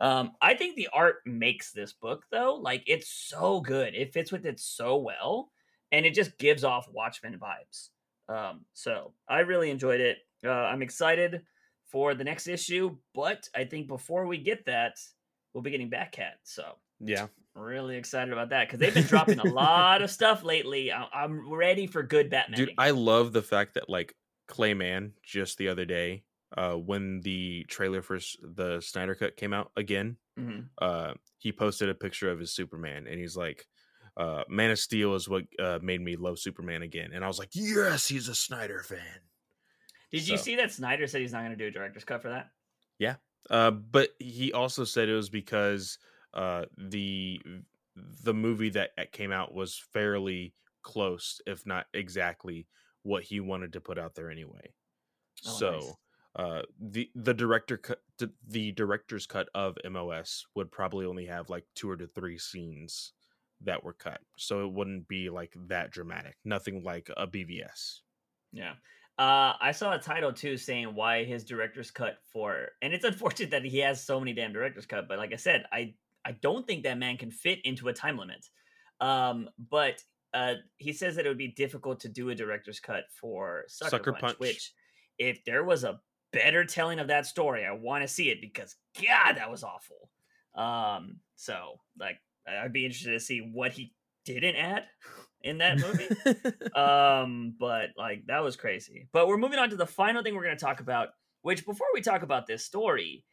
Um, I think the art makes this book though. Like it's so good. It fits with it so well, and it just gives off Watchmen vibes. Um, so I really enjoyed it. Uh, I'm excited for the next issue, but I think before we get that, we'll be getting Batcat. So Yeah. really excited about that because they've been dropping a lot of stuff lately. I- I'm ready for good Batman. Dude. I love the fact that like Clayman just the other day, uh, when the trailer for s- the Snyder Cut came out again, Mhm. uh, he posted a picture of his Superman, and he's like, uh, "Man of Steel is what uh, made me love Superman again," and I was like, "Yes, he's a Snyder fan." Did you see that Snyder said he's not going to do a director's cut for that? Uh, but he also said it was because uh, the the movie that came out was fairly close, if not exactly what he wanted to put out there anyway. Oh, so nice. uh, the the director cut the, the director's cut of MOS would probably only have like two or to three scenes that were cut, so it wouldn't be like that dramatic. Nothing like a BVS. Yeah. Uh, I saw a title too saying why his director's cut for, and it's unfortunate that he has so many damn director's cut. But like I said, I I don't think that man can fit into a time limit. Um, but uh, he says that it would be difficult to do a director's cut for Sucker, Sucker Punch, Punch. Which, if there was a better telling of that story, I want to see it because God, that was awful. Um, so like I'd be interested to see what he didn't add in that movie. Um but like that was crazy. But we're moving on to the final thing we're going to talk about which before we talk about this story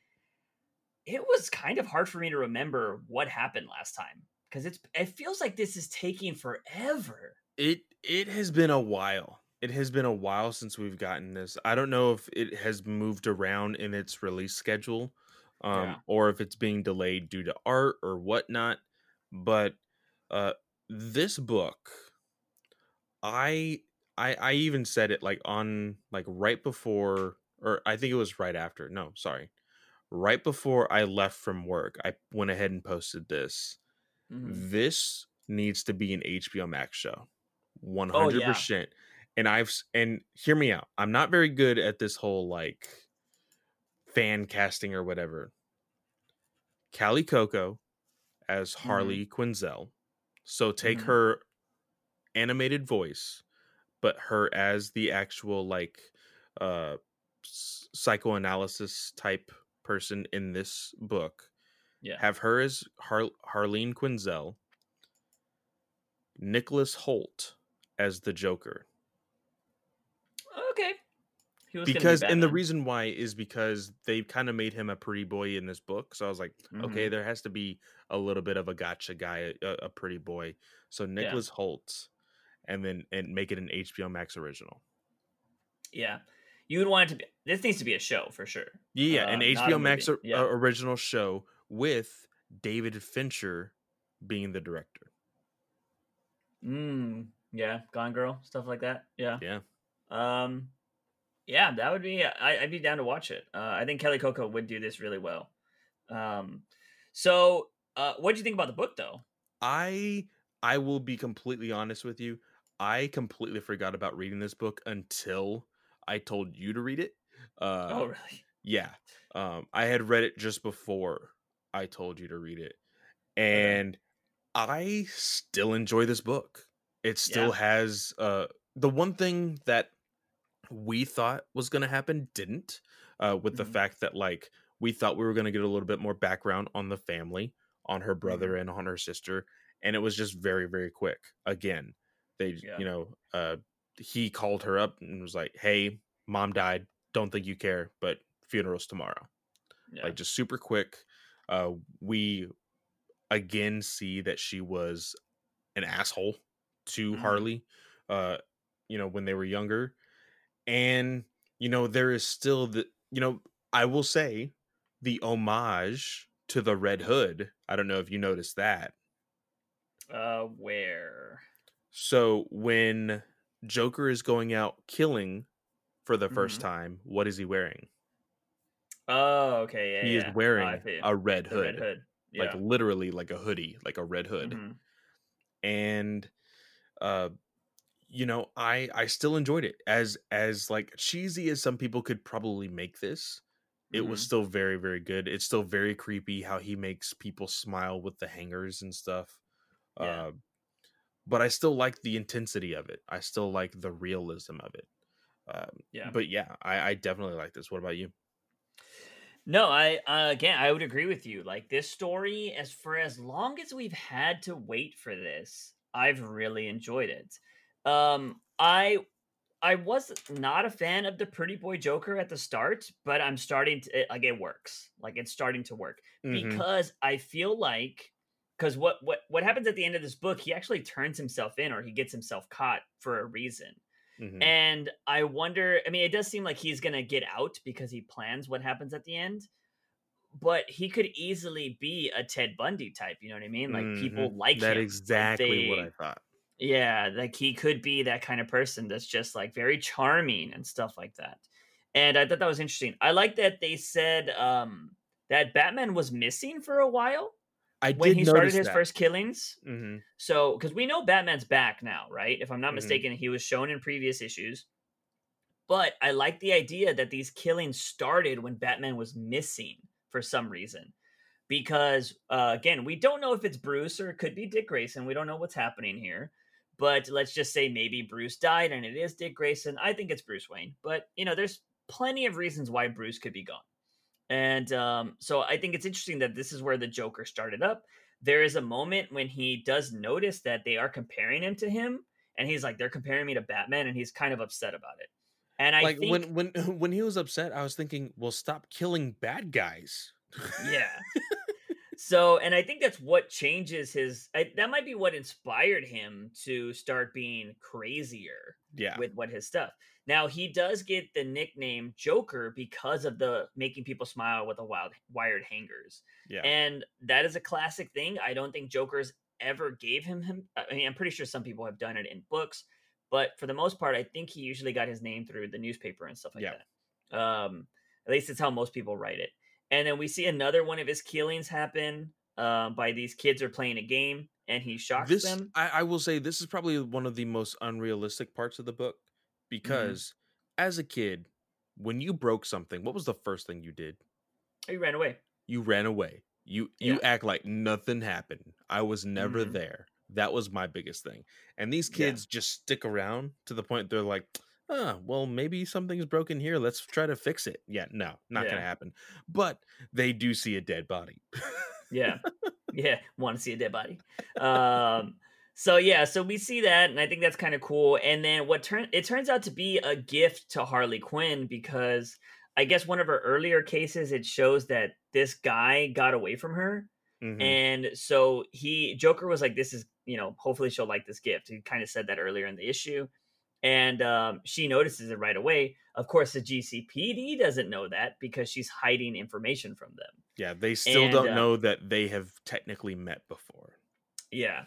it was kind of hard for me to remember what happened last time. Because it's it feels like this is taking forever. It it has been a while. It has been a while since we've gotten this. I don't know if it has moved around in its release schedule um Yeah. or if it's being delayed due to art or whatnot but uh this book i i i even said it like on like right before or i think it was right after no sorry right before i left from work i went ahead and posted this Mhm. this needs to be an hbo max show one Oh, hundred yeah. And I've and hear me out. I'm not very good at this whole like fan casting or whatever. Kaley Cuoco as Mm-hmm. Harley Quinzel. So take Mhm. her animated voice, but her as the actual like uh psychoanalysis type person in this book. Yeah. Have her as Har- Harleen Quinzel. Nicholas Hoult as the Joker. Okay. He be because and the reason why is because they kind of made him a pretty boy in this book so i was like okay Mhm. there has to be a little bit of a gotcha guy a, a pretty boy so nicholas hoult and then and make it an hbo max original Yeah. You would want it to be. This needs to be a show for sure. yeah Uh, an hbo max or- Yeah. uh, original show with david fincher being the director Mm. Yeah. Gone Girl stuff like that. Yeah. yeah Um. Yeah, that would be. I, I'd be down to watch it. Uh, I think Kelly Cuoco would do this really well. Um. So, uh, what do you think about the book, though? i i will be completely honest with you i completely forgot about reading this book until i told you to read it uh oh, really? Yeah. Um, I had read it just before I told you to read it. And I still enjoy this book. It still Yeah. has uh the one thing that we thought was gonna happen didn't. Uh with the Mhm. fact that like we thought we were gonna get a little bit more background on the family, on her brother Mm-hmm. and on her sister, and it was just very, very quick. Again, they Yeah. you know, uh he called her up and was like, Hey, mom died, don't think you care, but funerals tomorrow Yeah. like just super quick uh we again see that she was an asshole to Mhm. harley uh you know when they were younger and you know there is still the you know i will say the homage to the red hood i don't know if you noticed that uh, where? So when joker is going out killing for the 1st Mhm. time what is he wearing Oh, okay. Yeah. he yeah. is Oh, wearing see. a red hood, red hood. Yeah. like literally like a hoodie like a red hood Mhm. and uh you know i i still enjoyed it as as like cheesy as some people could probably make this it was Mhm. still very very good it's still very creepy how he makes people smile with the hangers and stuff Yeah. uh, but i still like the intensity of it i still like the realism of it um, Yeah. but yeah i i definitely like this what about you No, I uh, again I would agree with you. Like this story, as for as long as we've had to wait for this, I've really enjoyed it. Um, I I was not a fan of the pretty boy Joker at the start, but I'm starting to it, like it works. Like it's starting to work Mhm. because I feel like because what what what happens at the end of this book, he actually turns himself in or he gets himself caught for a reason. Mhm. And I wonder, I mean, it does seem like he's going to get out because he plans what happens at the end. But he could easily be a Ted Bundy type, you know what I mean? Like people Mhm. like that him. exactly what i thought Yeah, like he could be that kind of person that's just like very charming and stuff like that. And I thought that was interesting. I like that they said um that Batman was missing for a while i when he started his that. first killings. Mhm. So, because we know Batman's back now, right? If I'm not Mhm. mistaken, he was shown in previous issues. But I like the idea that these killings started when Batman was missing for some reason. Because, uh, again, we don't know if it's Bruce or it could be Dick Grayson. We don't know what's happening here. But let's just say maybe Bruce died and it is Dick Grayson. I think it's Bruce Wayne. But, you know, there's plenty of reasons why Bruce could be gone. And um, so I think it's interesting that this is where the Joker started up. There is a moment when he does notice that they are comparing him to him and he's like they're comparing me to batman and he's kind of upset about it. And i like think when when when he was upset i was thinking well stop killing bad guys. Yeah. So and i think that's what changes his I, that might be what inspired him to start being crazier yeah. with what his stuff now he does get the nickname joker because of the making people smile with the wild wired hangers yeah And that is a classic thing. I don't think Joker's ever gave him him. I mean, I'm pretty sure some people have done it in books, but for the most part, I think he usually got his name through the newspaper and stuff like Yeah. that. Um, at least it's how most people write it. And then we see another one of his killings happen. Um, by these kids are playing a game, and he shocks this them. I, I will say this is probably one of the most unrealistic parts of the book Mm-hmm. because as a kid, when you broke something, what was the first thing you did? You ran away. You ran away. You you Yeah. act like nothing happened. I was never Mhm. there. That was my biggest thing. And these Yeah. kids just stick around to the point they're like, ah, well, maybe something's broken here. Let's try to fix it. Yeah, no, not Yeah. gonna happen. But they do see a dead body. Yeah. yeah. Want to see a dead body. Um, so yeah, so we see that, and I think that's kind of cool. And then what turn it turns out to be a gift to Harley Quinn because I guess one of her earlier cases it shows that this guy got away from her. Mhm. And so he Joker was like, This is, you know, hopefully she'll like this gift. He kind of said that earlier in the issue. And um, she notices it right away. Of course, the GCPD doesn't know that because she's hiding information from them. yeah, they still And, don't uh, know that they have technically met before. Yeah.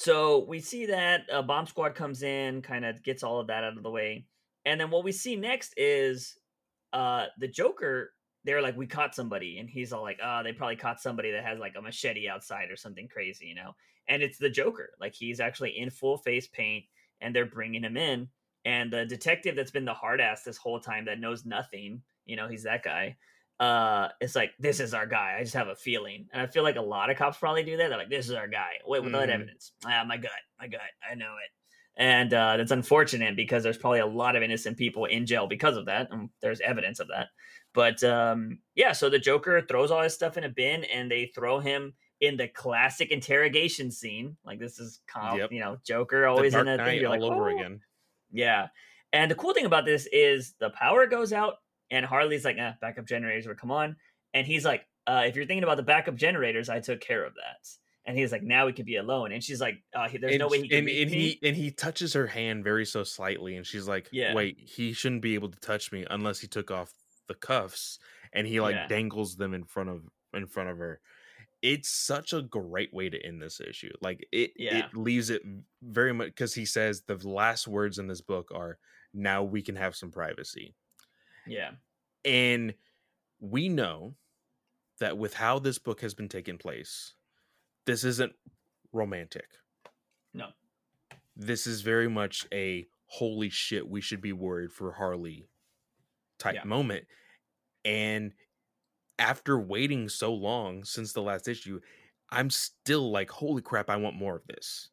So we see that a bomb squad comes in, kind of gets all of that out of the way. And then what we see next is uh the Joker, they're like, we caught somebody. And he's all like, oh, they probably caught somebody that has like a machete outside or something crazy, you know? And it's the Joker. Like he's actually in full face paint and they're bringing him in. And the detective that's been the hard ass this whole time that knows nothing, you know, he's that guy. Uh, it's like this is our guy. I just have a feeling, and I feel like a lot of cops probably do that. They're like, "This is our guy." Wait, without Mhm. evidence. Ah, my gut, my gut. I know it, and uh, that's unfortunate because there's probably a lot of innocent people in jail because of that. And there's evidence of that. But um, yeah, so the Joker throws all his stuff in a bin, and they throw him in the classic interrogation scene. Like this is, com- Yep. you know, Joker always in a thing. You're all like, over "Oh." again. Yeah. And the cool thing about this is the power goes out, and Harley's like, eh, backup generators will come on. And he's like, uh, if you're thinking about the backup generators, I took care of that. And he's like, now we could be alone. And she's like, uh, he- there's no and, way he can and, and he and he touches her hand very so slightly, and she's like, Yeah. "Wait, he shouldn't be able to touch me unless he took off the cuffs." And he like Yeah. dangles them in front of in front of her. It's such a great way to end this issue. Like it, Yeah. it leaves it very much because he says the last words in this book are, "Now we can have some privacy." Yeah. And we know that with how this book has been taking place, this isn't romantic. No. This is very much a holy shit, we should be worried for Harley type Yeah. moment. And after waiting so long since the last issue, I'm still like, holy crap, I want more of this.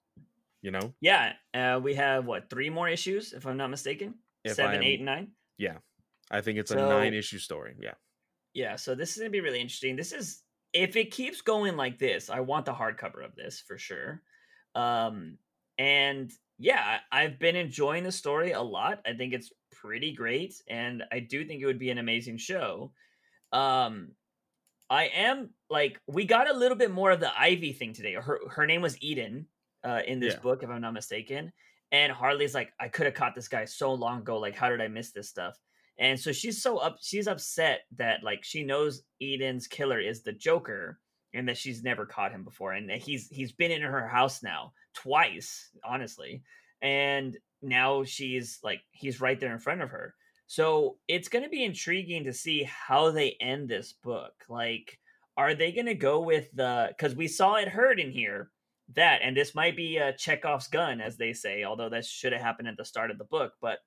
You know? Yeah. Uh, we have what, three more issues, if I'm not mistaken? If Seven, eight, and nine? I think it's a nine issue story. Yeah. Yeah, so this is gonna be really interesting. This is if it keeps going like this, I want the hardcover of this for sure. Um, and yeah, I've been enjoying the story a lot. I think it's pretty great, and I do think it would be an amazing show. Um, I am like we got a little bit more of the Ivy thing today. Her her name was Eden uh, in this Yeah. book, if I'm not mistaken. And Harley's like, I could have caught this guy so long ago. Like, how did I miss this stuff? And so she's so up, she's upset that like she knows Eden's killer is the Joker, and that she's never caught him before, and he's he's been in her house now twice, honestly, and now she's like he's right there in front of her. So it's going to be intriguing to see how they end this book. Like, are they going to go with the? Because we saw it heard in here that, and this might be a Chekhov's gun, as they say, although that should have happened at the start of the book. But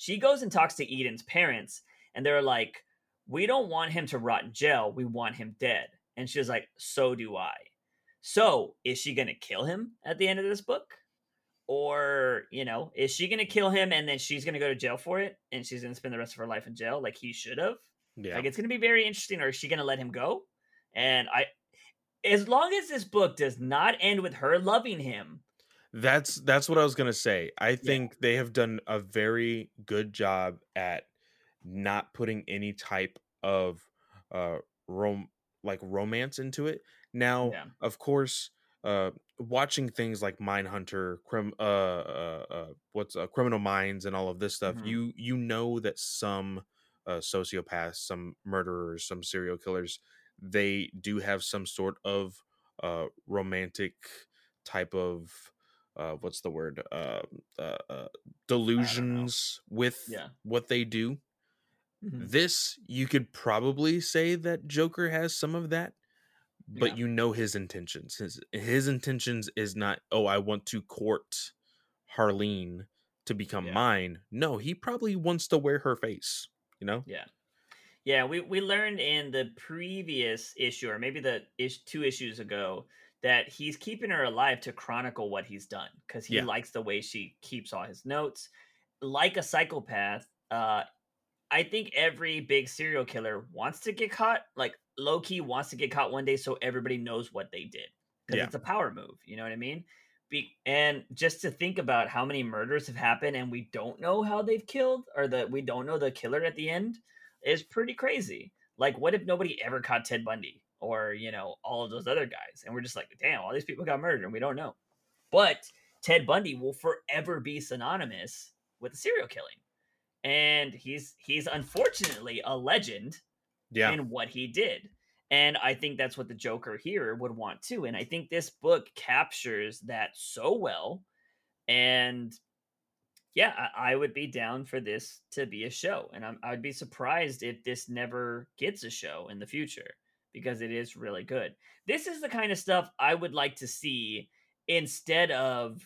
she goes and talks to Eden's parents, and they're like, "We don't want him to rot in jail. We want him dead." And she's like, "So do I." So is she going to kill him at the end of this book? Or, you know, is she going to kill him and then she's going to go to jail for it and she's going to spend the rest of her life in jail like he should have? Yeah. Like it's going to be very interesting. Or is she going to let him go? And I, as long as this book does not end with her loving him, That's that's what I was gonna say. I think they have done a very good job at not putting any type of uh rom like romance into it. Now, Yeah. of course, uh watching things like Mindhunter, crim uh uh, uh what's uh, Criminal Minds and all of this stuff, Mhm. you you know that some uh sociopaths, some murderers, some serial killers, they do have some sort of uh romantic type of uh what's the word uh, uh, uh delusions with Yeah. what they do Mhm. this you could probably say that joker has some of that but Yeah. you know his intentions. His his intentions is not, oh, I want to court Harleen to become Yeah. mine. No, he probably wants to wear her face. You know? Yeah. Yeah, we, we learned in the previous issue, or maybe the ish, two issues ago, that he's keeping her alive to chronicle what he's done because he Yeah. likes the way she keeps all his notes. Like a psychopath, uh, I think every big serial killer wants to get caught, like low key wants to get caught one day so everybody knows what they did because Yeah. it's a power move. You know what I mean? Be- and just to think about how many murders have happened and we don't know how they've killed or that we don't know the killer at the end is pretty crazy. Like, what if nobody ever caught Ted Bundy or, you know, all of those other guys? And we're just like, damn, all these people got murdered and we don't know. But Ted Bundy will forever be synonymous with a serial killing. And he's he's unfortunately a legend Yeah. in what he did. And I think that's what the Joker here would want too. And I think this book captures that so well. And yeah, I, I would be down for this to be a show. And I'm, I would be surprised if this never gets a show in the future because it is really good. This is the kind of stuff I would like to see instead of,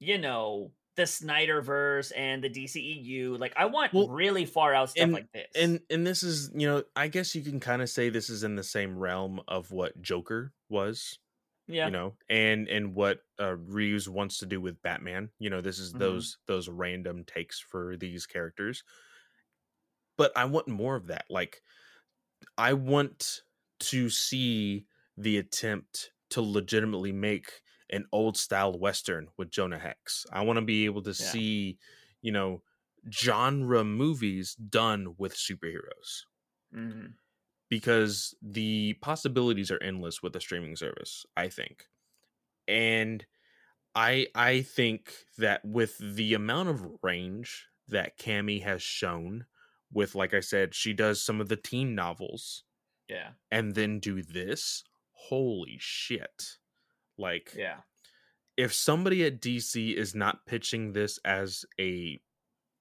you know, the Snyderverse and the DCEU. Like, I want Well, really far out stuff and- like this. and and this is you know i guess you can kind of say this is in the same realm of what joker was yeah. you know and and what uh reeves wants to do with batman you know this is Mhm. those those random takes for these characters but i want more of that like i want to see the attempt to legitimately make an old style western with jonah hex i want to be able to Yeah. see you know genre movies done with superheroes Mhm. because the possibilities are endless with a streaming service i think and i i think that with the amount of range that cami has shown with like i said she does some of the teen novels Yeah. and then do this holy shit like Yeah. if somebody at dc is not pitching this as a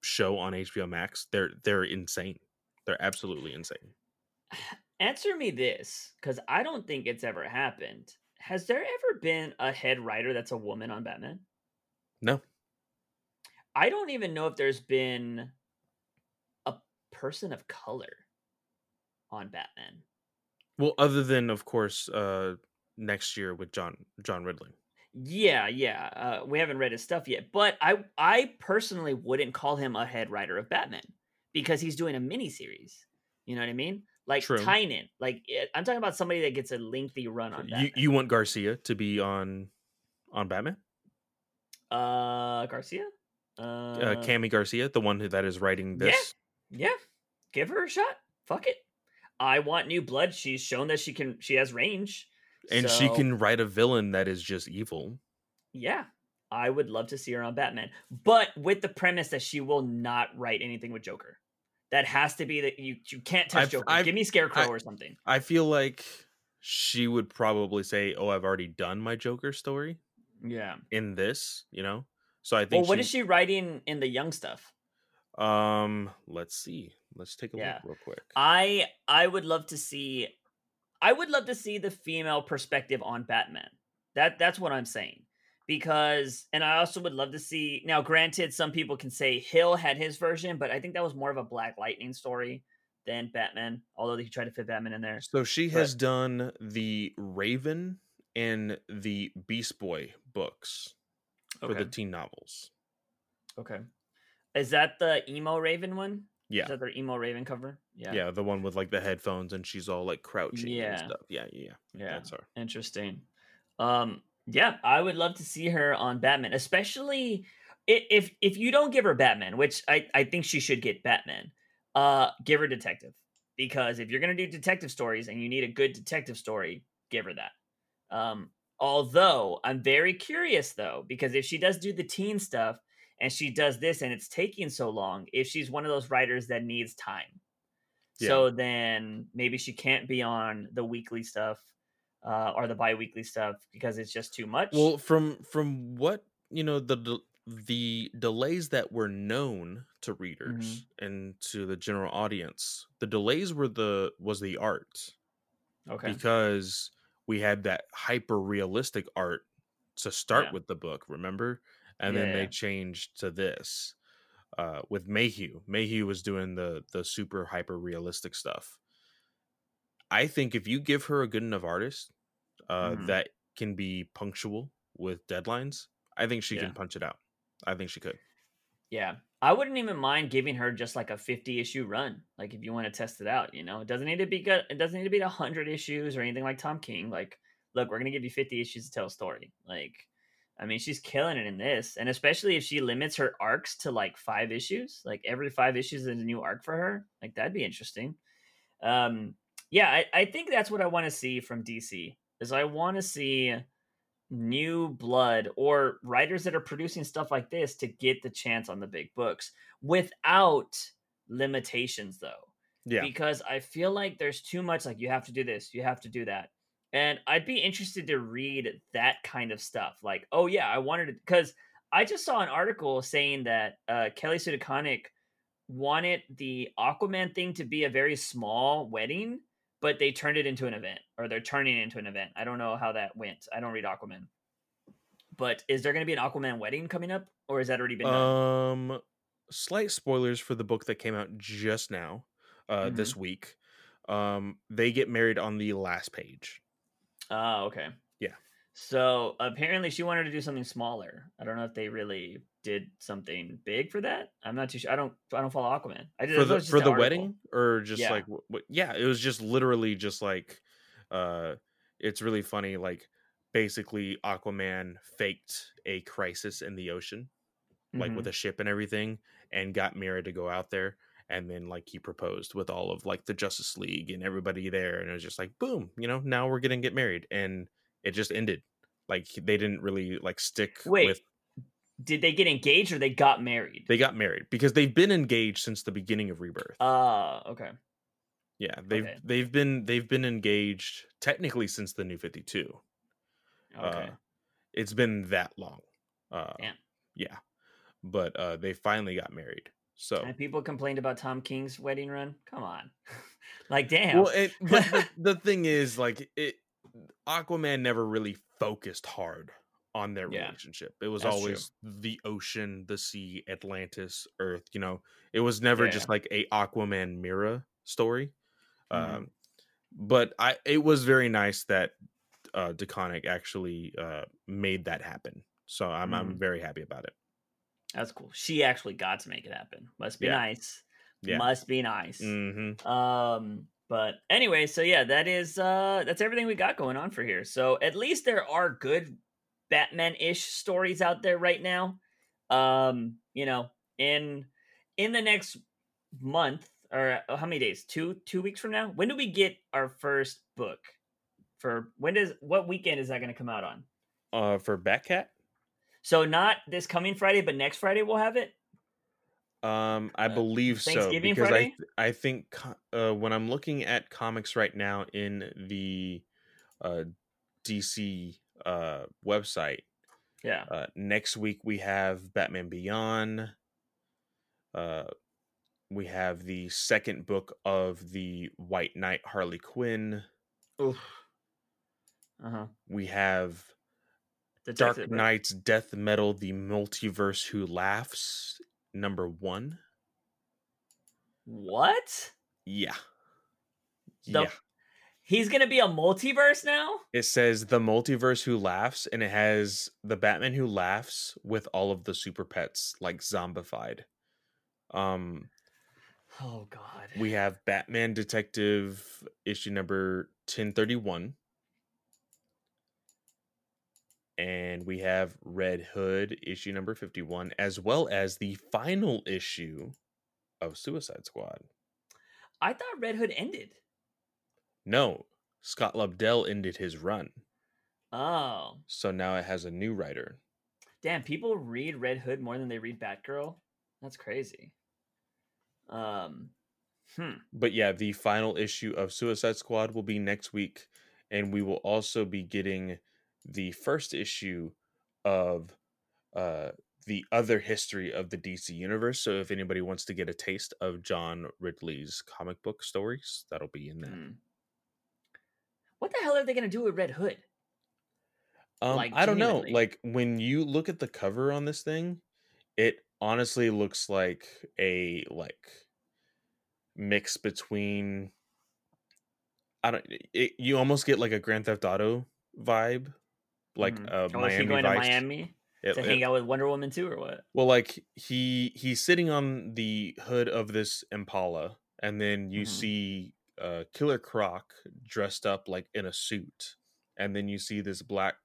show on hbo max they're they're insane they're absolutely insane Answer me this, because I don't think it's ever happened. Has there ever been a head writer that's a woman on Batman? no I don't even know if there's been a person of color on Batman. Well, other than of course, uh next year with John John Ridley. Yeah, yeah. Uh, we haven't read his stuff yet, but I I personally wouldn't call him a head writer of Batman because he's doing a miniseries. You know what I mean? Like True. Tynion. Like it, I'm talking about somebody that gets a lengthy run on Batman. You you want Garcia to be on on Batman? uh Garcia? Uh, Uh, Cami Garcia, the one who that is writing yeah. this. Yeah, give her a shot. Fuck it. I want new blood. She's shown that she can. She has range, And she can write a villain that is just evil. Yeah, I would love to see her on Batman, but with the premise that she will not write anything with Joker. That has to be that you. You can't touch I've- Joker. I've- Give me Scarecrow I- or something. I feel like she would probably say, "Oh, I've already done my Joker story Yeah. in this," you know. So I think. Well, what is she writing in the young stuff? Um, let's see. Let's take a Yeah. look real quick. I I would love to see. I would love to see the female perspective on Batman. That that's what I'm saying. Because and I also would love to see now granted some people can say Hill had his version, but I think that was more of a Black Lightning story than Batman, although he tried to fit Batman in there. So she has done the Raven and the Beast Boy books for the teen novels. okay. Is that the emo Raven one? Yeah. Is that their emo Raven cover? Yeah. Yeah, the one with like the headphones and she's all like crouching Yeah. and stuff. Yeah, yeah, yeah. Yeah. That's her. Interesting. Um, yeah, I would love to see her on Batman, especially if if you don't give her Batman, which I I think she should get Batman. Uh, give her detective because if you're gonna do detective stories and you need a good detective story, give her that. Um, although I'm very curious though because if she does do the teen stuff and she does this and it's taking so long, if she's one of those writers that needs time. So then maybe she can't be on the weekly stuff uh, or the bi-weekly stuff because it's just too much. Well, from from what you know, the the delays that were known to readers Mm-hmm. and to the general audience, the delays were the was the art okay. because we had that hyper realistic art to start Yeah. with the book, remember? And Yeah, then they changed to this uh, with Mayhew. Mayhew was doing the the super hyper realistic stuff. I think if you give her a good enough artist uh, Mhm. that can be punctual with deadlines, I think she Yeah. can punch it out. I think she could. Yeah. I wouldn't even mind giving her just like a 50 issue run. Like if you want to test it out, you know, it doesn't need to be good. It doesn't need to be 100 issues or anything like Tom King. Like, look, we're going to give you 50 issues to tell a story. Like, I mean, she's killing it in this. And especially if she limits her arcs to like five issues, like every five issues is a new arc for her. Like, that'd be interesting. Um, yeah, I, I think that's what I want to see from DC is I want to see new blood or writers that are producing stuff like this to get the chance on the big books without limitations though Yeah. because i feel like there's too much like you have to do this you have to do that and i'd be interested to read that kind of stuff like oh yeah i wanted to because i just saw an article saying that uh, kelly Sue DeConnick wanted the aquaman thing to be a very small wedding but they turned it into an event or they're turning it into an event. I don't know how that went. I don't read Aquaman. But is there going to be an Aquaman wedding coming up or has that already been done? Um, slight spoilers for the book that came out just now, uh, Mhm. this week. Um, they get married on the last page. Oh, okay. Yeah. So apparently she wanted to do something smaller. I don't know if they really did something big for that. I'm not too sure. I don't I don't follow Aquaman. I did for the for the article. wedding or just Yeah. like yeah it was just literally just like uh it's really funny like basically aquaman faked a crisis in the ocean like Mhm. with a ship and everything and got mera to go out there and then like he proposed with all of like the justice league and everybody there and it was just like boom you know now we're gonna get married and it just ended like they didn't really like stick Wait. with Did they get engaged or they got married? they got married because they've been engaged since the beginning of rebirth Uh, okay. Yeah, they've Okay. they've been they've been engaged technically since the new 52. Okay. Uh, it's been that long. Uh Damn. yeah. But uh they finally got married. So and people complained about Tom King's wedding run. Come on. like damn. well it, but the, the thing is like it Aquaman never really focused hard on their Yeah. relationship. It was That's true. always the ocean, the sea, Atlantis, Earth, you know. It was never Yeah, just like a Aquaman Mera story. Mhm. Um but I it was very nice that uh DeConnick actually uh made that happen. So I'm Mm-hmm. I'm very happy about it. That's cool. She actually got to make it happen. Must be Yeah. nice. Yeah. Must be nice. Mhm. Um, but anyway, so yeah, that is uh that's everything we got going on for here. So at least there are good Batman-ish stories out there right now. Um, you know, in in the next month or uh, how many days? Two two weeks from now? When do we get our first book? For when does what weekend is that going to come out on? Uh for Batcat, So not this coming Friday, but next Friday we'll have it. Um, I Uh, believe so because Friday? I I think uh, when I'm looking at comics right now in the uh, DC uh, website, Yeah. uh, next week we have Batman Beyond. Uh, we have the second book of the White Knight Harley Quinn. Oof. Uh huh. We have Dark? Knight's Death Metal: The Multiverse Who Laughs, number one. What? Yeah. The- yeah. He's gonna be a multiverse now? It says the multiverse who laughs, and it has the Batman who laughs with all of the super pets like zombified. Um, Oh god. we have Batman Detective issue number ten thirty one, and we have Red Hood issue number fifty one, as well as the final issue of Suicide Squad. I thought Red Hood ended. No, Scott Lobdell ended his run, Oh. so now it has a new writer. Damn, people read Red Hood more than they read Batgirl? That's crazy. Um hmm. but yeah, the final issue of Suicide Squad will be next week, and we will also be getting the first issue of uh the other history of the DC universe. So if anybody wants to get a taste of John Ridley's comic book stories, that'll be in there. hmm. what the hell are they gonna do with Red Hood? Um, Like, I don't know. Like when you look at the cover on this thing, it honestly looks like a like mix between I don't it, you almost get like a Grand Theft Auto vibe, like uh Oh, is he Miami going to Miami It- to it- hang out with Wonder Woman too, or what? well, like he he's sitting on the hood of this Impala, and then you Mhm. see uh Killer Croc dressed up like in a suit, and then you see this black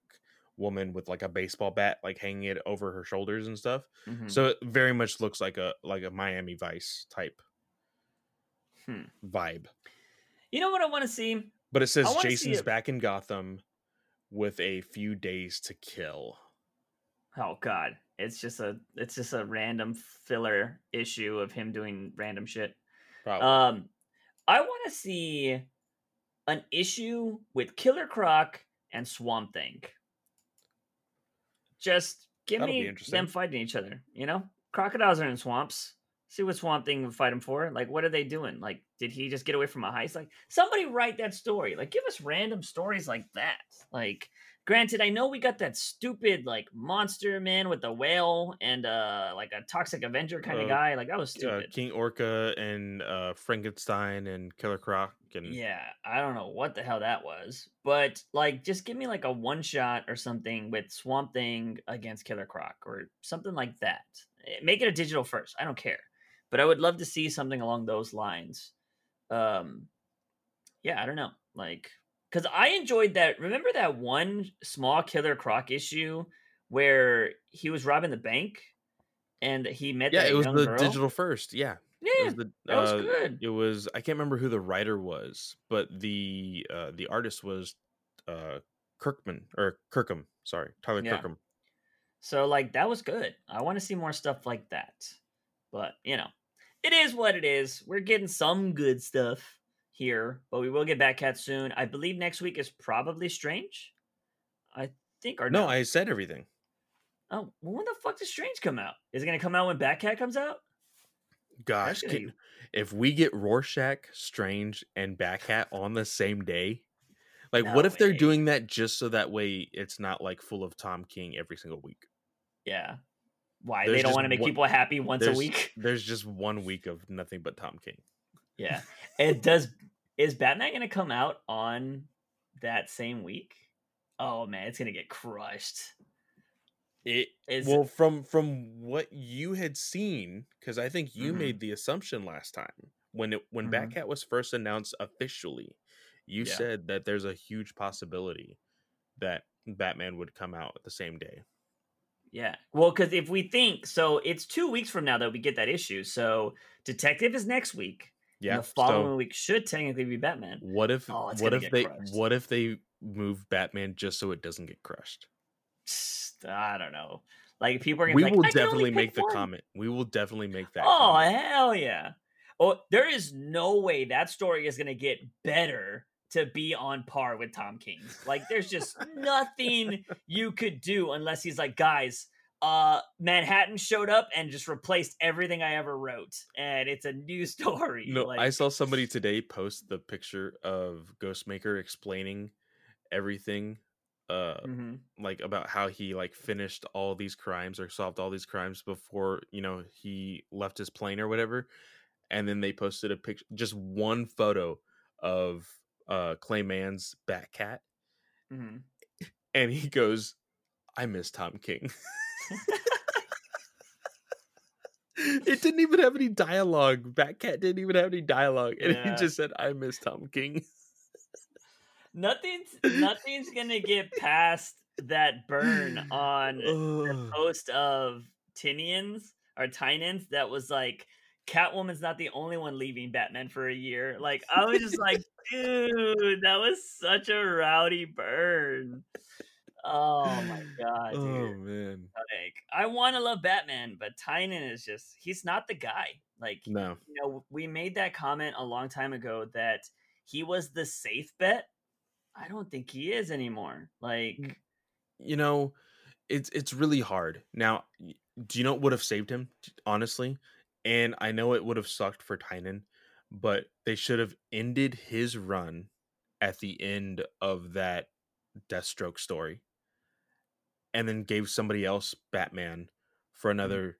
woman with like a baseball bat like hanging it over her shoulders and stuff. Mhm. So it very much looks like a like a Miami Vice type Hmm. vibe. You know what I want to see? But it says see Jason's it- back in Gotham with a few days to kill. Oh God, it's just a it's just a random filler issue of him doing random shit. Probably. Um, I want to see an issue with Killer Croc and Swamp Thing. Just give That'll me them fighting each other. You know, crocodiles are in swamps. See what Swamp Thing would fight him for. Like, what are they doing? Like, did he just get away from a heist? Like, somebody write that story. Like, give us random stories like that. Like, granted, I know we got that stupid like monster man with the whale and uh like a toxic Avenger kind of Uh, guy. Like, that was uh, stupid. King Orca and uh, Frankenstein and Killer Croc and Yeah, I don't know what the hell that was, but like, just give me like a one shot or something with Swamp Thing against Killer Croc or something like that. Eh, Make it a digital first. I don't care, but I would love to see something along those lines. Um, yeah, I don't know, like, because I enjoyed that. Remember that one small Killer Croc issue where he was robbing the bank and he met yeah, it was the girl? digital first. Yeah, it Yeah, was the that was uh, good. it was I can't remember who the writer was, but the uh, the artist was uh, Kirkman or Kirkham. Sorry, Tyler Yeah. Kirkham. So like that was good. I want to see more stuff like that. But, you know, it is what it is. We're getting some good stuff here, but we will get Batcat soon. I believe next week is probably Strange. I think or No, no. I said everything. Oh, well, when the fuck does Strange come out? Is it going to come out when Batcat comes out? Gosh, can- be- if we get Rorschach, Strange, and Batcat on the same day, like No what if they're doing that just so that way it's not like full of Tom King every single week? Yeah. Why? There's they don't want to make one- people happy once a week? there's just one week of nothing but Tom King. Yeah. It does is Batman going to come out on that same week? Oh man, it's going to get crushed. It Is well from from what you had seen because I think you Mhm. made the assumption last time when it when Mhm. Batcat was first announced officially, you Yeah. said that there's a huge possibility that Batman would come out the same day. Yeah. Well, because if we think so, it's two weeks from now that we get that issue. So Detective is next week. Yeah. The following so week should technically be Batman. what if Oh, what if they crushed. what if they move Batman just so it doesn't get crushed? I don't know. Like people are gonna We be like, will "I definitely make the one." comment. We will definitely make that. Oh comment. hell yeah! Oh, there is no way that story is gonna get better to be on par with Tom King's. Like, there's just nothing you could do unless he's like, guys, uh, Manhattan showed up and just replaced everything I ever wrote, and it's a new story. No, like, I saw somebody today post the picture of Ghostmaker explaining everything uh mhm. like about how he like finished all these crimes or solved all these crimes before, you know, he left his plane or whatever. And then they posted a picture just one photo of uh Clay Mann's Batcat Mhm. and he goes, I miss Tom King. it didn't even have any dialogue. Batcat didn't even have any dialogue. And Yeah. he just said, I miss Tom King. nothing's nothing's gonna get past that burn on Ugh. post of Tinians or Tynans that was like Catwoman's not the only one leaving Batman for a year. Like I was just like, dude, that was such a rowdy burn. Oh my god, oh, dude. oh man. Like I want to love Batman, but Tynion is just he's not the guy. Like No. you know, we made that comment a long time ago that he was the safe bet. I don't think he is anymore. Like You know, it's it's really hard. Now, do you know what would have saved him? Honestly, and I know it would have sucked for Tynion, but they should have ended his run at the end of that Deathstroke story and then gave somebody else Batman for Mm-hmm. another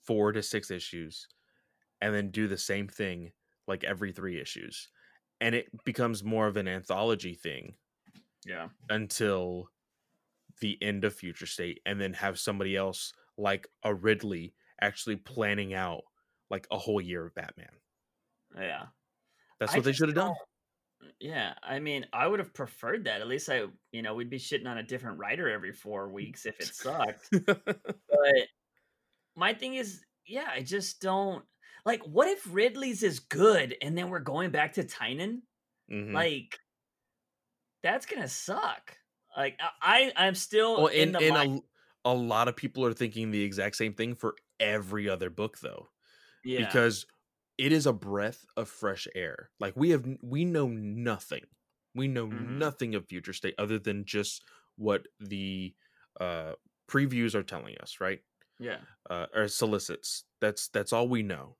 four to six issues and then do the same thing like every three issues. And it becomes more of an anthology thing Yeah. until the end of Future State and then have somebody else like a Ridley actually planning out like a whole year of Batman. Yeah. That's I what they should have done. Yeah, I mean, I would have preferred that. At least I, you know, we'd be shitting on a different writer every four weeks if it sucked. but my thing is, yeah, I just don't like. What if Ridley's is good and then we're going back to Tynion? Mhm. Like, that's gonna suck. Like, I, I I'm still well, in the and mind. a, a lot of people are thinking the exact same thing for every other book though. yeah, because it is a breath of fresh air. Like we have, we know nothing. We know Mhm. nothing of future state other than just what the uh, previews are telling us, right? yeah, Uh, or solicits. That's that's all we know.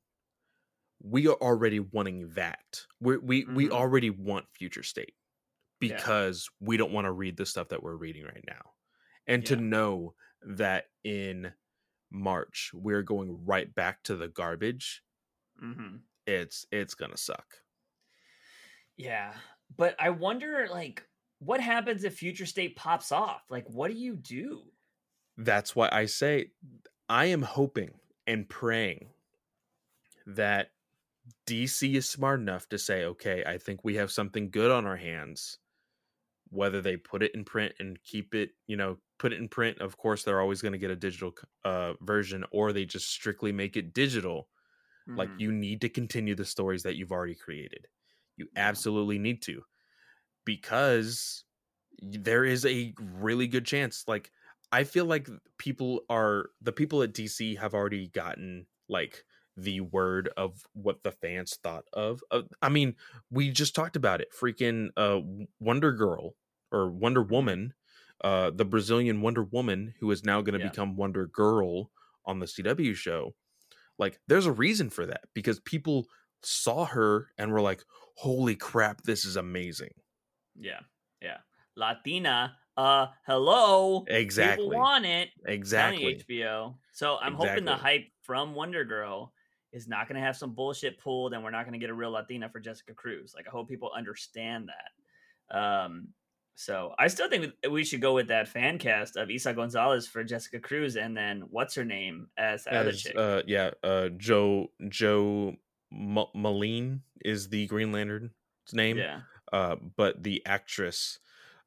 We are already wanting that. We we we Mhm. already want future state Yeah. because we don't want to read the stuff that we're reading right now, and to know that in March we're going right back to the garbage hmm it's it's gonna suck. yeah. But I wonder, like, what happens if Future State pops off? Like, what do you do? That's why I say I am hoping and praying that DC is smart enough to say, okay, I think we have something good on our hands. Whether they put it in print and keep it, you know, put it in print, of course, they're always going to get a digital uh, version, or they just strictly make it digital. Like Mhm. you need to continue the stories that you've already created. You absolutely need to because there is a really good chance like I feel like people are the people at DC have already gotten like the word of what the fans thought of. of I mean, we just talked about it. Freaking uh Wonder Girl or Wonder Woman, uh the Brazilian Wonder Woman who is now going to Yeah. become Wonder Girl on the CW show. Like there's a reason for that because people saw her and were like, "Holy crap, this is amazing." Yeah, yeah. Latina, uh, hello. Exactly. People want it. Exactly. HBO. So I'm hoping the hype from Wonder Girl is not going to have some bullshit pulled, and we're not going to get a real Latina for Jessica Cruz. Like I hope people understand that. Um, so I still think we should go with that fan cast of Eiza González for Jessica Cruz, and then what's her name as the other chick? uh, yeah, uh, Joe Joe M- Mullein is the Green Lantern's name. yeah, Uh, but the actress,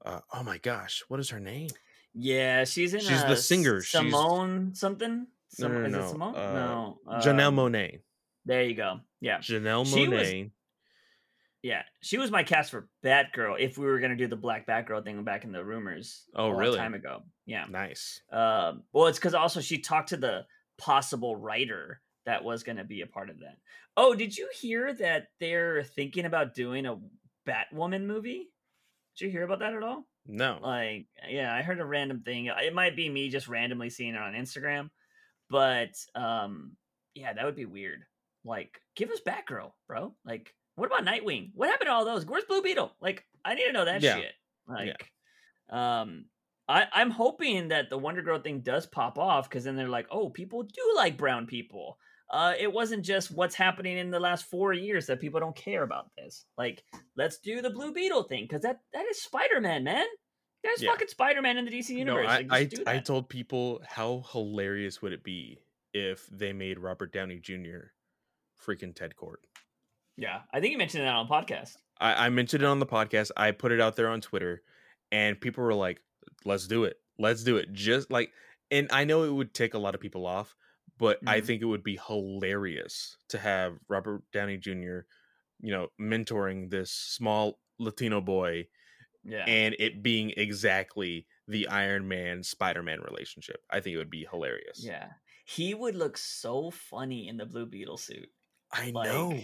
uh, oh my gosh, what is her name? yeah. She's in. She's the uh, singer. She's- Simone something. No, no, no, is it Simone? uh, no. Janelle um, Monáe. There you go. Yeah. Janelle Monáe. Yeah, she was my cast for Batgirl. If we were gonna do the Black Batgirl thing back in the rumors, Oh, a long really? Time ago, yeah. Nice. Um, well, it's because also she talked to the possible writer that was gonna be a part of that. Oh, did you hear that they're thinking about doing a Batwoman movie? Did you hear about that at all? No. Like, yeah, I heard a random thing. It might be me just randomly seeing it on Instagram, but um, yeah, that would be weird. Like, give us Batgirl, bro. Like, what about Nightwing? What happened to all those? Where's Blue Beetle? Like, I need to know that Yeah. shit. Like, um, I I'm hoping that the Wonder Girl thing does pop off because then they're like, oh, people do like brown people. Uh, it wasn't just what's happening in the last four years that people don't care about this. Like, let's do the Blue Beetle thing because that that is Spider Man, man. There's Yeah. fucking Spider Man in the DC no, universe. I, like, I, I told people how hilarious would it be if they made Robert Downey Jr. freaking Ted Kord. Yeah, I think you mentioned that on podcast. I, I mentioned it on the podcast. I put it out there on Twitter, and people were like, "Let's do it. Let's do it." Just like, and I know it would tick a lot of people off, but I Mhm. think it would be hilarious to have Robert Downey Jr. You know, mentoring this small Latino boy, Yeah, and it being exactly the Iron Man Spider Man relationship. I think it would be hilarious. yeah. He would look so funny in the Blue Beetle suit. I Like- know,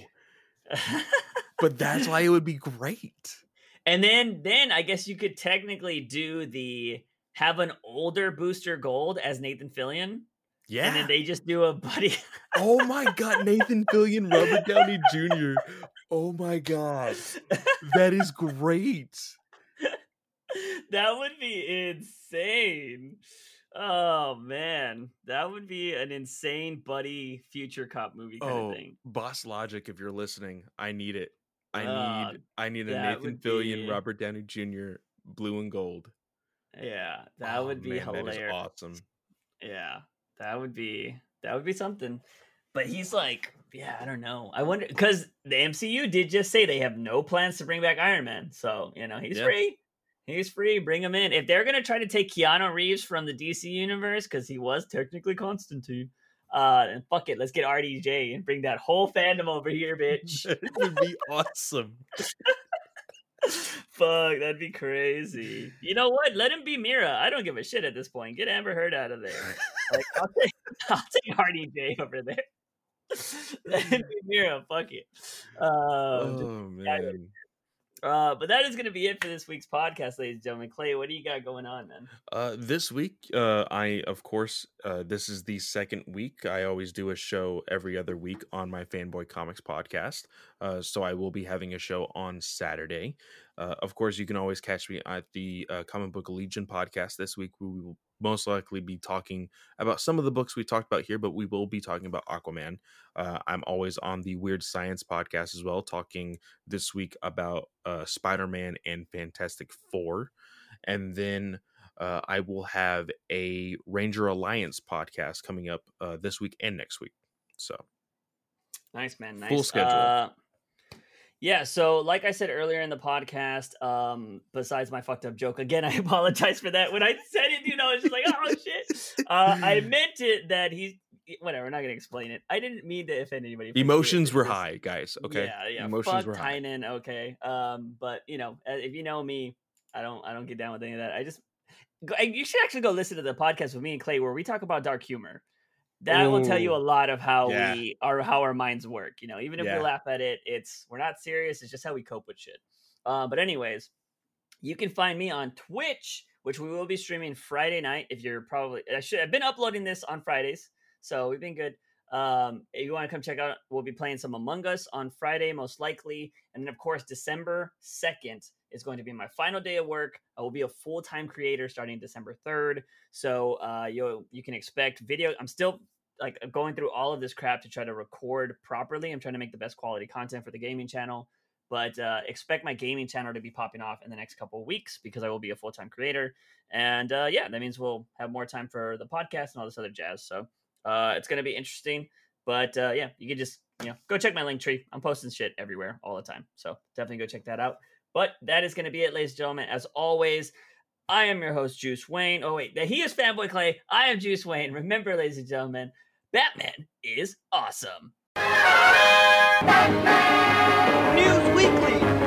but that's why it would be great. and then then I guess you could technically do the have an older Booster Gold as Nathan Fillion, Yeah. and then they just do a buddy. Oh my god, Nathan Fillion, Robert Downey Jr. Oh my god. that is great. that would be insane. Oh man, that would be an insane buddy future cop movie kind oh, of thing. Boss Logic, if you're listening, I need it. I Uh, need I need a Nathan Fillion, be- Robert Downey Jr. blue and gold. Yeah, that Oh, would be man, hilarious. awesome. Yeah, that would be that would be something. But he's like, yeah, I don't know. I wonder because the MCU did just say they have no plans to bring back Iron Man, so you know he's Yeah. free. He's free. Bring him in. If they're gonna try to take Keanu Reeves from the DC universe because he was technically Constantine, uh, and fuck it, let's get RDJ and bring that whole fandom over here, bitch. That would be awesome. Fuck, that'd be crazy. You know what? Let him be Mera. I don't give a shit at this point. Get Amber Heard out of there. Like, I'll take, I'll take RDJ over there. Let him be Mera. Fuck it. Um, oh man. Uh, but that is going to be it for this week's podcast, ladies and gentlemen. Clay, what do you got going on, man? Uh, this week, uh, I of course, uh, this is the second week. I always do a show every other week on my Fanboy Comics podcast. Uh, so I will be having a show on Saturday. Uh, of course, you can always catch me at the uh, Comic Book Legion podcast. This week, we will most likely be talking about some of the books we talked about here, but we will be talking about Aquaman. Uh, I'm always on the Weird Science podcast as well, talking this week about uh, Spider Man and Fantastic Four. And then uh, I will have a Ranger Alliance podcast coming up uh, this week and next week. So Nice, man. Nice. Full schedule. Yeah, so like I said earlier in the podcast, um, besides my fucked up joke, again, I apologize for that. When I said it, you know, it's just like, oh shit. Uh, I meant it that he's whatever. We're not gonna explain it. I didn't mean to offend anybody. Emotions were just- high, guys. Okay, Yeah, yeah. emotions fuck were high. Tynion, okay. Um, but you know, if you know me, I don't, I don't get down with any of that. I just, you should actually go listen to the podcast with me and Clay where we talk about dark humor. That will tell you a lot of how Yeah. we are, how our minds work. You know, even if Yeah. we laugh at it, it's we're not serious. It's just how we cope with shit. Uh, but anyways, you can find me on Twitch, which we will be streaming Friday night. If you're probably, I should, I've been uploading this on Fridays, so we've been good. Um, if you want to come check out, we'll be playing some Among Us on Friday, most likely. And then, of course, December 2nd is going to be my final day of work. I will be a full time creator starting December 3rd. So uh, you you can expect video. I'm still like going through all of this crap to try to record properly. I'm trying to make the best quality content for the gaming channel. But uh, expect my gaming channel to be popping off in the next couple weeks because I will be a full time creator. And uh, yeah, that means we'll have more time for the podcast and all this other jazz. So uh, it's going to be interesting. But uh, yeah, you can just you know go check my link tree. I'm posting shit everywhere all the time, so definitely go check that out. But that is going to be it, ladies and gentlemen. As always, I am your host, Juice Wayne. Oh wait, he is Fanboy Clay. I am Juice Wayne. Remember, ladies and gentlemen, Batman is awesome. News Weekly.